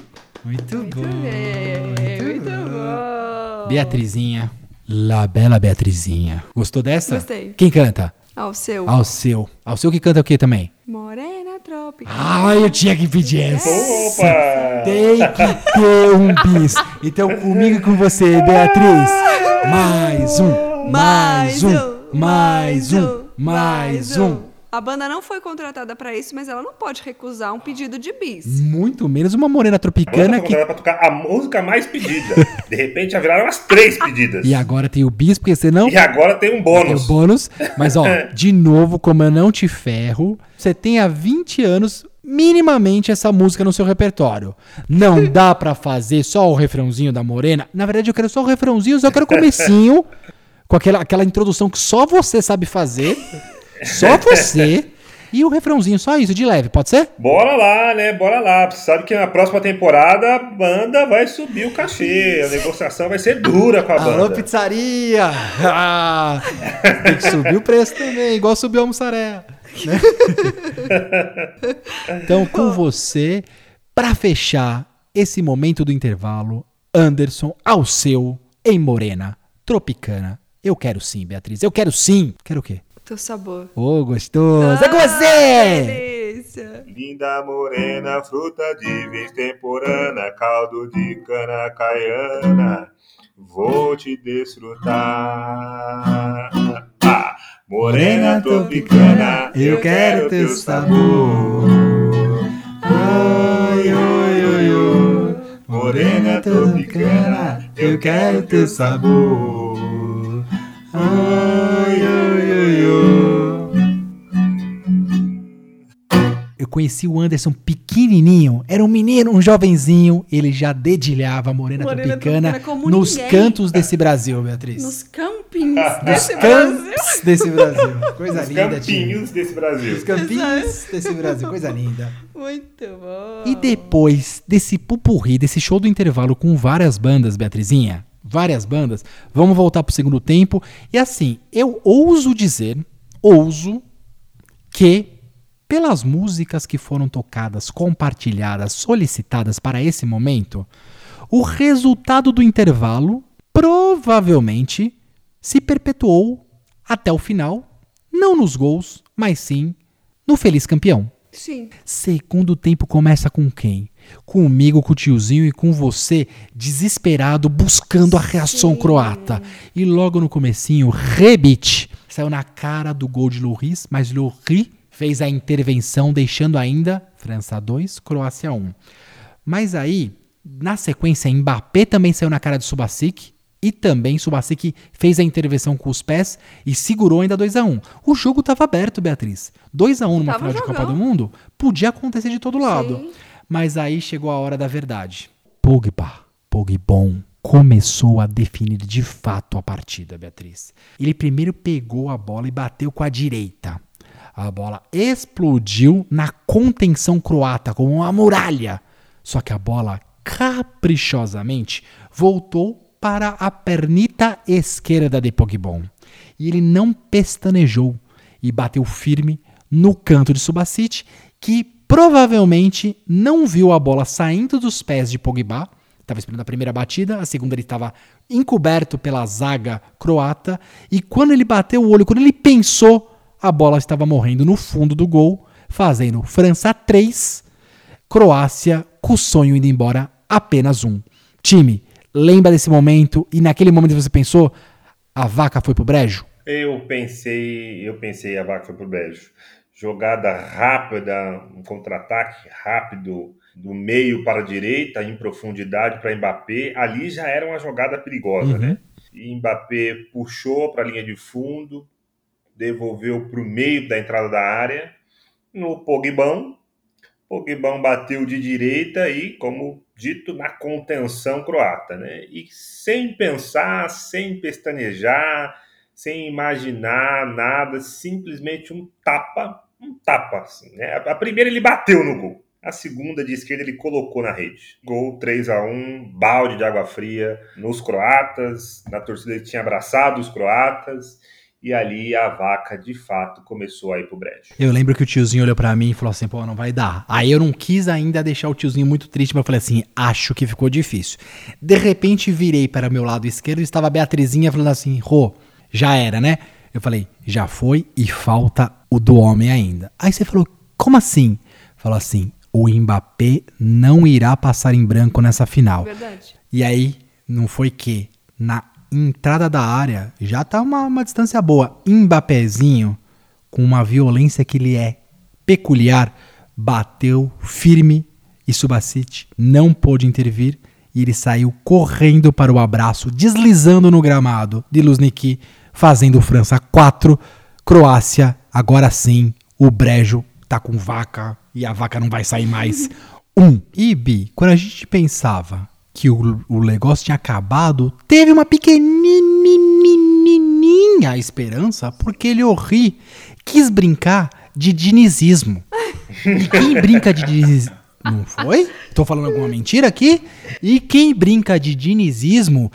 Muito, bom. Muito, muito bom. Beatrizinha. La bela Beatrizinha. Gostou dessa? Gostei. Quem canta? Ao seu. Alceu. Alceu que canta o quê também? Morena Trópica. Ah, eu tinha que pedir essa. Opa! Tem que ter um bis. Então, comigo e com você, Beatriz. Mais um, mais um, mais um, mais um. A banda não foi contratada pra isso, mas ela não pode recusar um pedido de bis. Muito menos uma morena tropicana tá que. pra tocar a música mais pedida. De repente já viraram umas três *laughs* pedidas. E agora tem o bis, porque senão. E agora tem um Tem o bônus. bônus. Mas, ó, *laughs* de novo, como eu não te ferro, você tem há 20 anos minimamente essa música no seu repertório. Não *laughs* dá pra fazer só o refrãozinho da Morena. Na verdade, eu quero só o refrãozinho, eu só quero o comecinho, com aquela, aquela introdução que só você sabe fazer. Só você. E o refrãozinho, só isso, de leve, pode ser? Bora lá, né? Bora lá. Você sabe que na próxima temporada a banda vai subir o cachê. A negociação vai ser dura com a Alô, banda. pizzaria! Ah, tem que subir o preço também, igual subiu a mussarela. né? *laughs* então, com você, pra fechar esse momento do intervalo, Anderson ao seu em Morena, Tropicana. Eu quero sim, Beatriz. Eu quero sim. Quero o quê? Teu sabor. Ô, gostoso. É com Ah, você! delícia. Linda morena, fruta de vez temporana, caldo de cana caiana, vou te desfrutar. Ah, morena tropicana, eu quero teu sabor. Oi, oi, oi, oi. Morena tropicana, eu quero teu sabor. Oi, conheci o Anderson pequenininho, era um menino, um jovenzinho, ele já dedilhava a Morena, Morena Tropicana nos ninguém. cantos desse Brasil, Beatriz. Nos campings Nos desse Brasil. desse Brasil. Coisa Os linda, tio. campinhos desse Brasil. Os campinhos desse Brasil, coisa linda. Muito bom. E depois desse pupurri, desse show do intervalo com várias bandas, Beatrizinha, várias bandas, vamos voltar pro segundo tempo. E assim, eu ouso dizer, ouso, que pelas músicas que foram tocadas, compartilhadas, solicitadas para esse momento, o resultado do intervalo provavelmente se perpetuou até o final, não nos gols, mas sim no feliz campeão. Sim. Segundo tempo começa com quem? Comigo, com o tiozinho e com você, desesperado, buscando a reação croata. E logo no comecinho, Rebic saiu na cara do gol de Loris, mas Loris fez a intervenção, deixando ainda França 2, Croácia 1. Mas aí, na sequência, Mbappé também saiu na cara de Subasic. E também Subasic fez a intervenção com os pés e segurou ainda 2 a 1 O jogo estava aberto, Beatriz. 2 a 1 numa Tava final de Copa do Mundo podia acontecer de todo lado. Sim. Mas aí chegou a hora da verdade. Pogba, Pogbon, começou a definir de fato a partida, Beatriz. Ele primeiro pegou a bola e bateu com a direita. A bola explodiu na contenção croata como uma muralha. Só que a bola caprichosamente voltou para a pernita esquerda de Pogbon. e ele não pestanejou e bateu firme no canto de Subacite, que provavelmente não viu a bola saindo dos pés de Pogba. Estava esperando a primeira batida, a segunda ele estava encoberto pela zaga croata, e quando ele bateu o olho, quando ele pensou, a bola estava morrendo no fundo do gol, fazendo França 3, Croácia com o sonho indo embora apenas um. Time, lembra desse momento e naquele momento você pensou, a vaca foi pro brejo? Eu pensei, eu pensei a vaca foi pro brejo. Jogada rápida, um contra-ataque rápido do meio para a direita, em profundidade para Mbappé. Ali já era uma jogada perigosa, Uhum. né? E Mbappé puxou para a linha de fundo, devolveu para o meio da entrada da área. No Pogbão, Pogbão bateu de direita e, como dito, na contenção croata, né? E sem pensar, sem pestanejar, sem imaginar nada, simplesmente um tapa, um tapa, assim, né? A primeira ele bateu no gol. A segunda de esquerda ele colocou na rede. Gol 3 a 1 balde de água fria nos croatas, na torcida que tinha abraçado os croatas, e ali a vaca de fato começou a ir pro brejo. Eu lembro que o tiozinho olhou pra mim e falou assim: pô, não vai dar. Aí eu não quis ainda deixar o tiozinho muito triste, mas eu falei assim: acho que ficou difícil. De repente virei para o meu lado esquerdo e estava a Beatrizinha falando assim: Rô, já era, né? Eu falei: já foi e falta o do homem ainda. Aí você falou: como assim? Falou assim: o Mbappé não irá passar em branco nessa final. Verdade. E aí, não foi que na entrada da área já tá uma, uma distância boa. Mbapézinho, com uma violência que lhe é peculiar, bateu firme e Subacite não pôde intervir e ele saiu correndo para o abraço, deslizando no gramado de Luzniki, fazendo França 4, Croácia, agora sim, o Brejo tá com vaca e a vaca não vai sair mais. *laughs* Um. E Bi, quando a gente pensava que o, o negócio tinha acabado, teve uma pequenininha esperança, porque ele Henry quis brincar de dinizismo. E *laughs* quem brinca de dinizismo... Não foi? Tô falando alguma mentira aqui? E quem brinca de dinizismo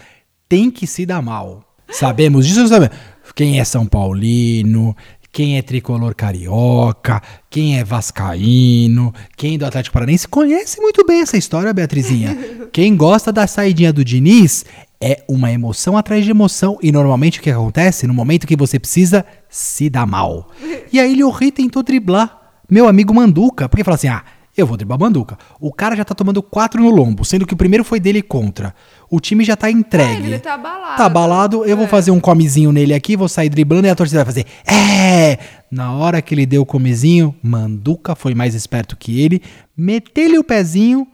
tem que se dar mal. Sabemos disso, sabemos? Quem é São Paulino, quem é tricolor carioca, quem é vascaíno, quem é do Atlético Paranaense, conhece muito bem essa história, Beatrizinha. *laughs* Quem gosta da saidinha do Diniz é uma emoção atrás de emoção e normalmente o que acontece no momento que você precisa se dá mal. *laughs* E aí o Rei tentou driblar meu amigo Manduca, porque falou assim: "Ah, eu vou driblar Manduca. O cara já tá tomando quatro no lombo, sendo que o primeiro foi dele contra. O time já tá entregue. ele tá abalado. Tá abalado, eu vou É. fazer um comezinho nele aqui, vou sair driblando e a torcida vai fazer. É! Na hora que ele deu o comezinho, Manduca foi mais esperto que ele, meteu-lhe o pezinho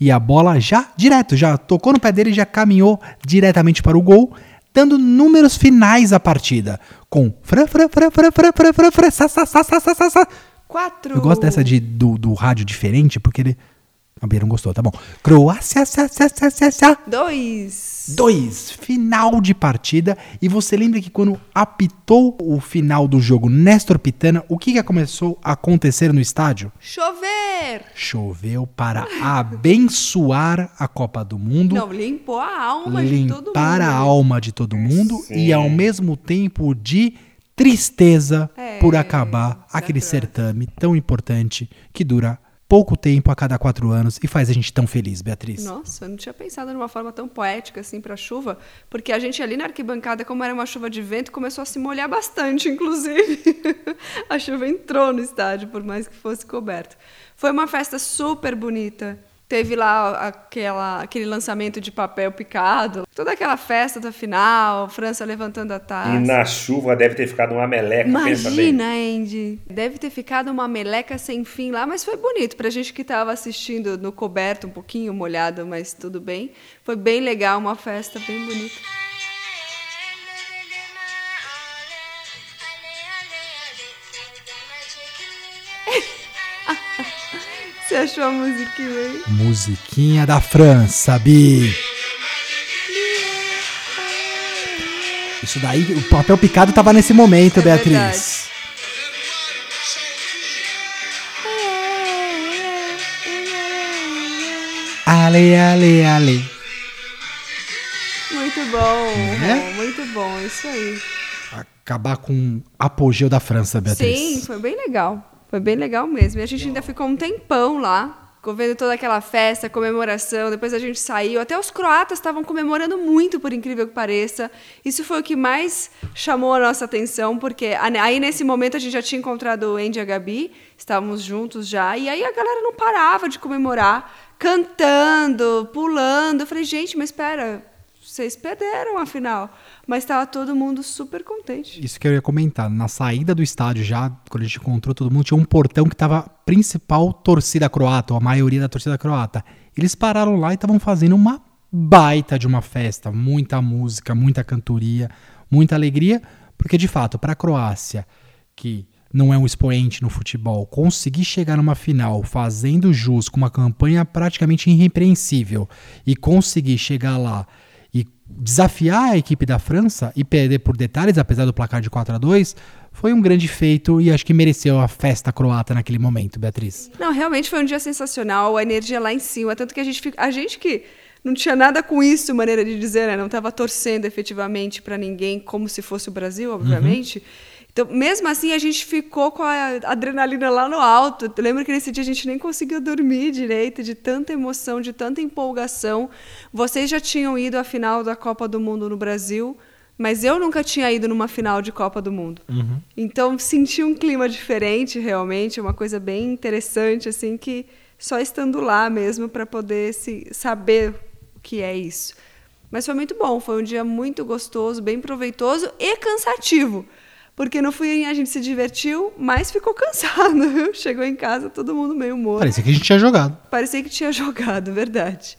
e a bola já direto, já tocou no pé dele e já caminhou diretamente para o gol, dando números finais à partida. Com fran, fran, fran, fran, fran, fran, fran, sa, sa, sa, sa, sa, sa, sa. Quatro. Eu gosto dessa de, do, do rádio diferente, porque ele. A Bia não gostou, tá bom. Croácia, sa, sa, sa, sa, sa. Dois. Dois, final de partida. E você lembra que quando apitou o final do jogo Néstor Pitana, o que, que começou a acontecer no estádio? Chover. Choveu para abençoar a Copa do Mundo, Não, limpou a alma de todo mundo. limpar a alma de todo mundo Sim. e ao mesmo tempo de tristeza É, por acabar aquele certame tão importante que dura pouco tempo a cada quatro anos e faz a gente tão feliz, Beatriz. Nossa, eu não tinha pensado numa forma tão poética assim pra chuva, porque a gente ali na arquibancada, como era uma chuva de vento, começou a se molhar bastante, *laughs* inclusive. a chuva entrou no estádio, por mais que fosse coberto. Foi uma festa super bonita. Teve lá aquela, aquele lançamento de papel picado, toda aquela festa da final, França levantando a taça. E na chuva deve ter ficado uma meleca, pensa bem. Imagina, Andy. Deve ter ficado uma meleca sem fim lá, mas foi bonito. Pra gente que tava assistindo no coberto, um pouquinho molhado, mas tudo bem. Foi bem legal, uma festa bem bonita. *laughs* Você achou a musiquinha aí? Musiquinha da França, Bi. Isso daí, o papel picado tava nesse momento, É Beatriz. Ale, ale, ale. Muito bom, Né? muito bom, isso aí. acabar com o apogeu da França, Beatriz. Sim, foi bem legal. Foi bem legal mesmo. E a gente ainda ficou um tempão lá, vendo toda aquela festa, comemoração. Depois a gente saiu. Até os croatas estavam comemorando muito, por incrível que pareça. Isso foi o que mais chamou a nossa atenção, porque aí nesse momento a gente já tinha encontrado o Andy e a Gabi, estávamos juntos já. E aí a galera não parava de comemorar, cantando, pulando. Eu falei, gente, mas espera, vocês perderam a final. Mas estava todo mundo super contente. Isso que eu ia comentar. Na saída do estádio, já, quando a gente encontrou todo mundo, tinha um portão que estava principal torcida croata, ou a maioria da torcida croata. Eles pararam lá e estavam fazendo uma baita de uma festa. Muita música, muita cantoria, muita alegria. Porque, de fato, para a Croácia, que não é um expoente no futebol, conseguir chegar numa final fazendo jus com uma campanha praticamente irrepreensível e conseguir chegar lá desafiar a equipe da França e perder por detalhes, apesar do placar de 4 a 2 foi um grande feito e acho que mereceu a festa croata naquele momento, Beatriz. Não, realmente foi um dia sensacional, a energia lá em cima, tanto que a gente, a gente que não tinha nada com isso, maneira de dizer, né? não estava torcendo efetivamente para ninguém, como se fosse o Brasil, obviamente. Uhum então, mesmo assim, a gente ficou com a adrenalina lá no alto. Eu lembro que nesse dia a gente nem conseguiu dormir direito, de tanta emoção, de tanta empolgação. Vocês já tinham ido à final da Copa do Mundo no Brasil, mas eu nunca tinha ido numa final de Copa do Mundo. Uhum. Então, senti um clima diferente, realmente, uma coisa bem interessante, assim, que só estando lá mesmo para poder se saber o que é isso. Mas foi muito bom, foi um dia muito gostoso, bem proveitoso e cansativo porque no fim a gente se divertiu, mas ficou *laughs* cansado, viu? Chegou em casa todo mundo meio morto. Parecia que a gente tinha jogado. Parecia que tinha *laughs* jogado, verdade.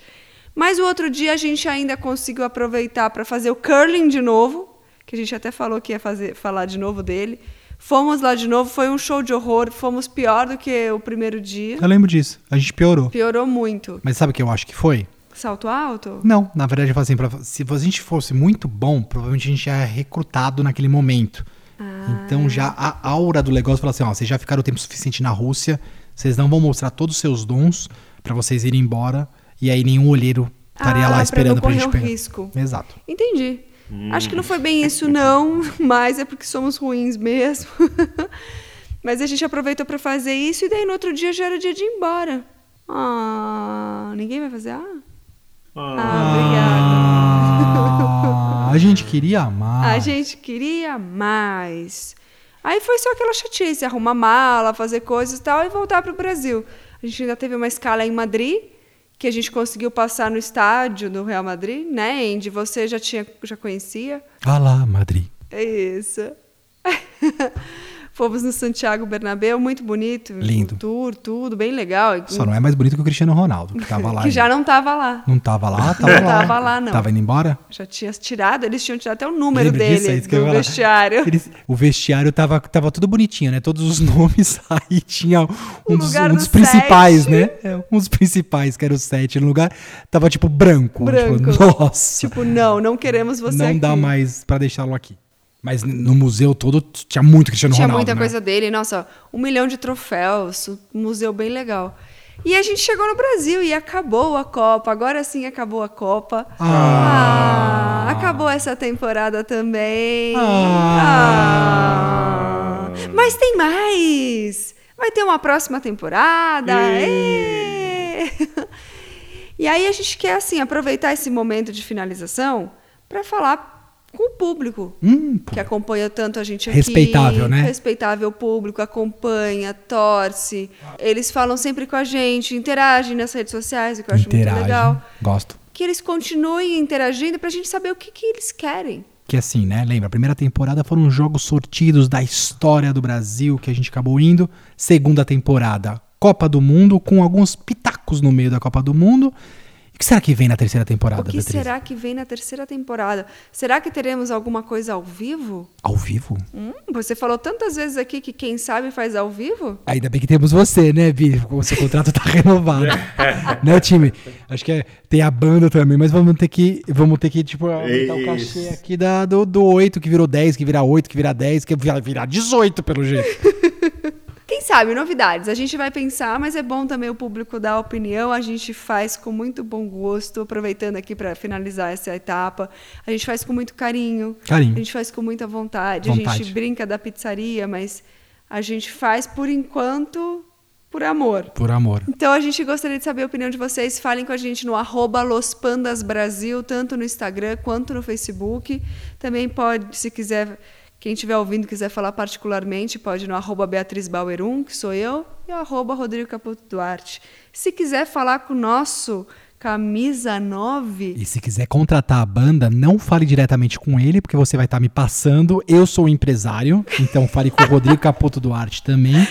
Mas o outro dia a gente ainda conseguiu aproveitar para fazer o curling de novo, que a gente até falou que ia fazer, falar de novo dele. Fomos lá de novo, foi um show de horror, fomos pior do que o primeiro dia. Eu lembro disso, a gente piorou. Piorou muito. Mas sabe o que eu acho que foi? Salto alto? Não, na verdade, assim, pra, se a gente fosse muito bom, provavelmente a gente ia recrutado naquele momento. Então já a aura do negócio fala assim, ó, vocês já ficaram o tempo suficiente na Rússia, vocês não vão mostrar todos os seus dons para vocês irem embora e aí nenhum olheiro estaria ah, lá esperando pra, pra gente pegar. risco. Exato. Entendi. Hum. Acho que não foi bem isso não, *laughs* mas é porque somos ruins mesmo. *laughs* mas a gente aproveitou para fazer isso e daí no outro dia já era dia de ir embora. Ah, ninguém vai fazer? Ah, ah, ah obrigada. A gente queria mais. A gente queria mais. Aí foi só aquela chatice, arrumar mala, fazer coisas e tal, e voltar para o Brasil. A gente ainda teve uma escala em Madrid, que a gente conseguiu passar no estádio do Real Madrid, né, Andy? Você já tinha, já conhecia? Ah lá, Madrid. É isso. *laughs* Fomos no Santiago Bernabéu, muito bonito. Lindo. tour, tudo, bem legal. Só não é mais bonito que o Cristiano Ronaldo, que tava lá. *laughs* que já não tava lá. Não tava lá? Tava não lá. *laughs* tava lá, não. Tava indo embora? Já tinha tirado, eles tinham tirado até o número dele, disso, do vestiário. Eles, o vestiário tava, tava tudo bonitinho, né? Todos os *laughs* nomes aí tinha um, dos, um dos principais, sete. né? É, um dos principais, que era o 7. No lugar tava tipo branco. Branco. Tipo, nossa. Tipo, não, não queremos você Não aqui. dá mais para deixá-lo aqui. Mas no museu todo tinha muito Cristiano tinha Ronaldo. Tinha muita né? coisa dele, nossa, um milhão de troféus, um museu bem legal. E a gente chegou no Brasil e acabou a Copa. Agora sim acabou a Copa. Ah. ah acabou essa temporada também. Ah. ah. Mas tem mais! Vai ter uma próxima temporada. *laughs* E aí a gente quer assim aproveitar esse momento de finalização para falar com o público hum, que acompanha tanto a gente aqui. Respeitável, né? Respeitável público, acompanha, torce. Eles falam sempre com a gente, interagem nas redes sociais, o que eu acho Interage, muito legal. Gosto. Que eles continuem interagindo para a gente saber o que, que eles querem. Que assim, né? Lembra, a primeira temporada foram jogos sortidos da história do Brasil que a gente acabou indo. Segunda temporada, Copa do Mundo, com alguns pitacos no meio da Copa do Mundo. O que será que vem na terceira temporada, O que Beatriz? será que vem na terceira temporada? Será que teremos alguma coisa ao vivo? Ao vivo? Hum, você falou tantas vezes aqui que quem sabe faz ao vivo? Ainda bem que temos você, né, Bi? O seu contrato está *laughs* renovado. *laughs* né, time? Acho que é, tem a banda também, mas vamos ter que, vamos ter que tipo, aumentar o cachê aqui da, do, do 8, que virou 10, que vira 8, que vira 10, que vira, virar 18, pelo jeito. *laughs* Sabe, novidades. A gente vai pensar, mas é bom também o público dar opinião. A gente faz com muito bom gosto, aproveitando aqui para finalizar essa etapa. A gente faz com muito carinho. Carinho. A gente faz com muita vontade. Vontade. A gente brinca da pizzaria, mas a gente faz por enquanto por amor. Por amor. Então a gente gostaria de saber a opinião de vocês. Falem com a gente no arroba Los Pandas Brasil, tanto no Instagram quanto no Facebook. Também pode, se quiser, quem estiver ouvindo quiser falar particularmente, pode ir no arroba Beatriz Bauer 1, que sou eu, e arroba Rodrigo Caputo Duarte. Se quiser falar com o nosso camisa 9, E se quiser contratar a banda, não fale diretamente com ele, porque você vai estar me passando. Eu sou o empresário, então fale com o Rodrigo Capoto Duarte também.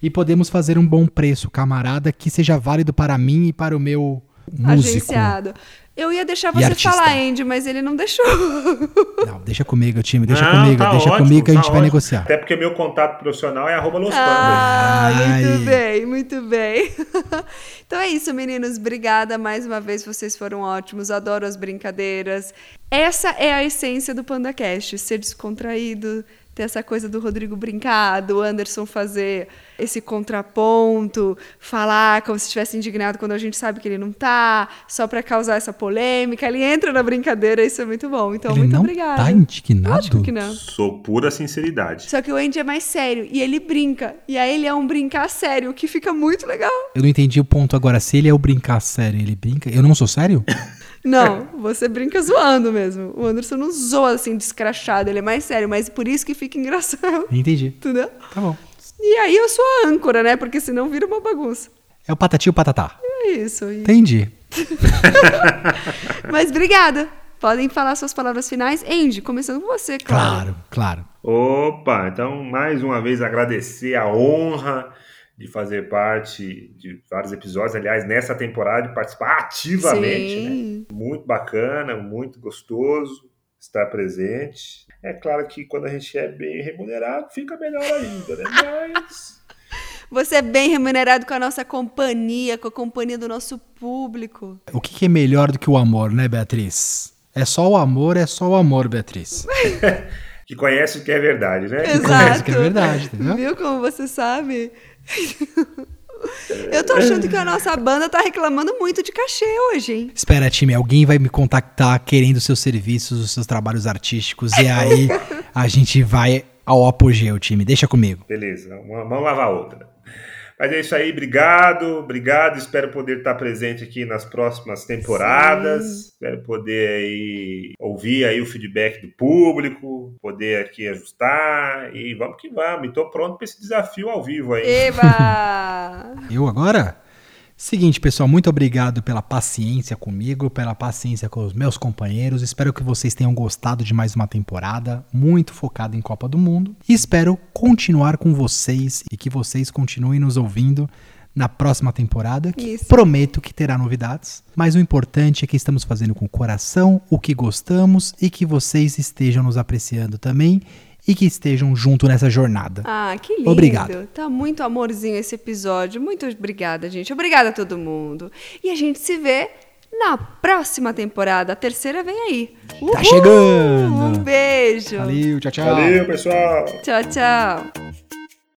E podemos fazer um bom preço, camarada, que seja válido para mim e para o meu músico. agenciado. Eu ia deixar você falar, Andy, mas ele não deixou. *laughs* Não, deixa comigo, time, deixa Não, comigo, tá deixa ótimo, comigo que a tá gente vai ótimo. negociar. Até porque meu contato profissional é arroba Los. Ah, Ai. muito bem, muito bem. *laughs* então é isso, meninos. Obrigada mais uma vez. Vocês foram ótimos. Adoro as brincadeiras. Essa é a essência do PandaCast: ser descontraído, ter essa coisa do Rodrigo brincar, do Anderson fazer esse contraponto, falar como se estivesse indignado quando a gente sabe que ele não tá, só para causar essa polêmica. Ele entra na brincadeira, isso é muito bom. Então, ele muito não obrigada. tá indignado? Lógico que não. Sou pura sinceridade. Só que o Andy é mais sério e ele brinca. E aí ele é um brincar sério, o que fica muito legal. Eu não entendi o ponto agora. Se ele é o brincar sério, ele brinca. Eu não sou sério? *laughs* Não, você brinca zoando mesmo. O Anderson não zoa assim, descrachado, ele é mais sério, mas por isso que fica engraçado. Entendi. Entendeu? Tá bom. E aí eu sou a âncora, né? Porque senão vira uma bagunça. É o patati ou patatá. É isso. E- Entendi. *laughs* Mas obrigada. Podem falar suas palavras finais. Andy, começando com você, claro. Claro, claro. Opa, então mais uma vez agradecer a honra de fazer parte de vários episódios, aliás, nessa temporada de participar ativamente, né? Muito bacana, muito gostoso estar presente. É claro que quando a gente é bem remunerado, fica melhor ainda, né? Mas *laughs* Você é bem remunerado com a nossa companhia, com a companhia do nosso público. O que, que é melhor do que o amor, né, Beatriz? É só o amor, é só o amor, Beatriz. *laughs* que conhece o que é verdade, né? conhece que é verdade, entendeu? Viu como você sabe? *laughs* Eu tô achando que a nossa banda tá reclamando muito de cachê hoje, hein? Espera, time, alguém vai me contactar querendo os seus serviços, os seus trabalhos artísticos, e aí *laughs* a gente vai ao apogeu, time. Deixa comigo. Beleza, uma mão lava a outra. Mas é isso aí, obrigado, obrigado. Espero poder estar presente aqui nas próximas temporadas. Espero poder aí ouvir aí o feedback do público, poder aqui ajustar e vamos que vamos. Estou pronto para esse desafio ao vivo aí. Eba! *laughs* Eu agora? Seguinte, pessoal, muito obrigado pela paciência comigo, pela paciência com os meus companheiros. Espero que vocês tenham gostado de mais uma temporada muito focada em Copa do Mundo. E espero continuar com vocês e que vocês continuem nos ouvindo na próxima temporada, que Isso. prometo que terá novidades. Mas o importante é que estamos fazendo com o coração o que gostamos e que vocês estejam nos apreciando também e que estejam junto nessa jornada. Ah, que lindo. Obrigado. Tá muito amorzinho esse episódio. Muito obrigada, gente. Obrigada a todo mundo. E a gente se vê na próxima temporada. A terceira vem aí. Uhul! chegando. Um beijo. Valeu, tchau, tchau. Valeu, pessoal! Tchau, tchau.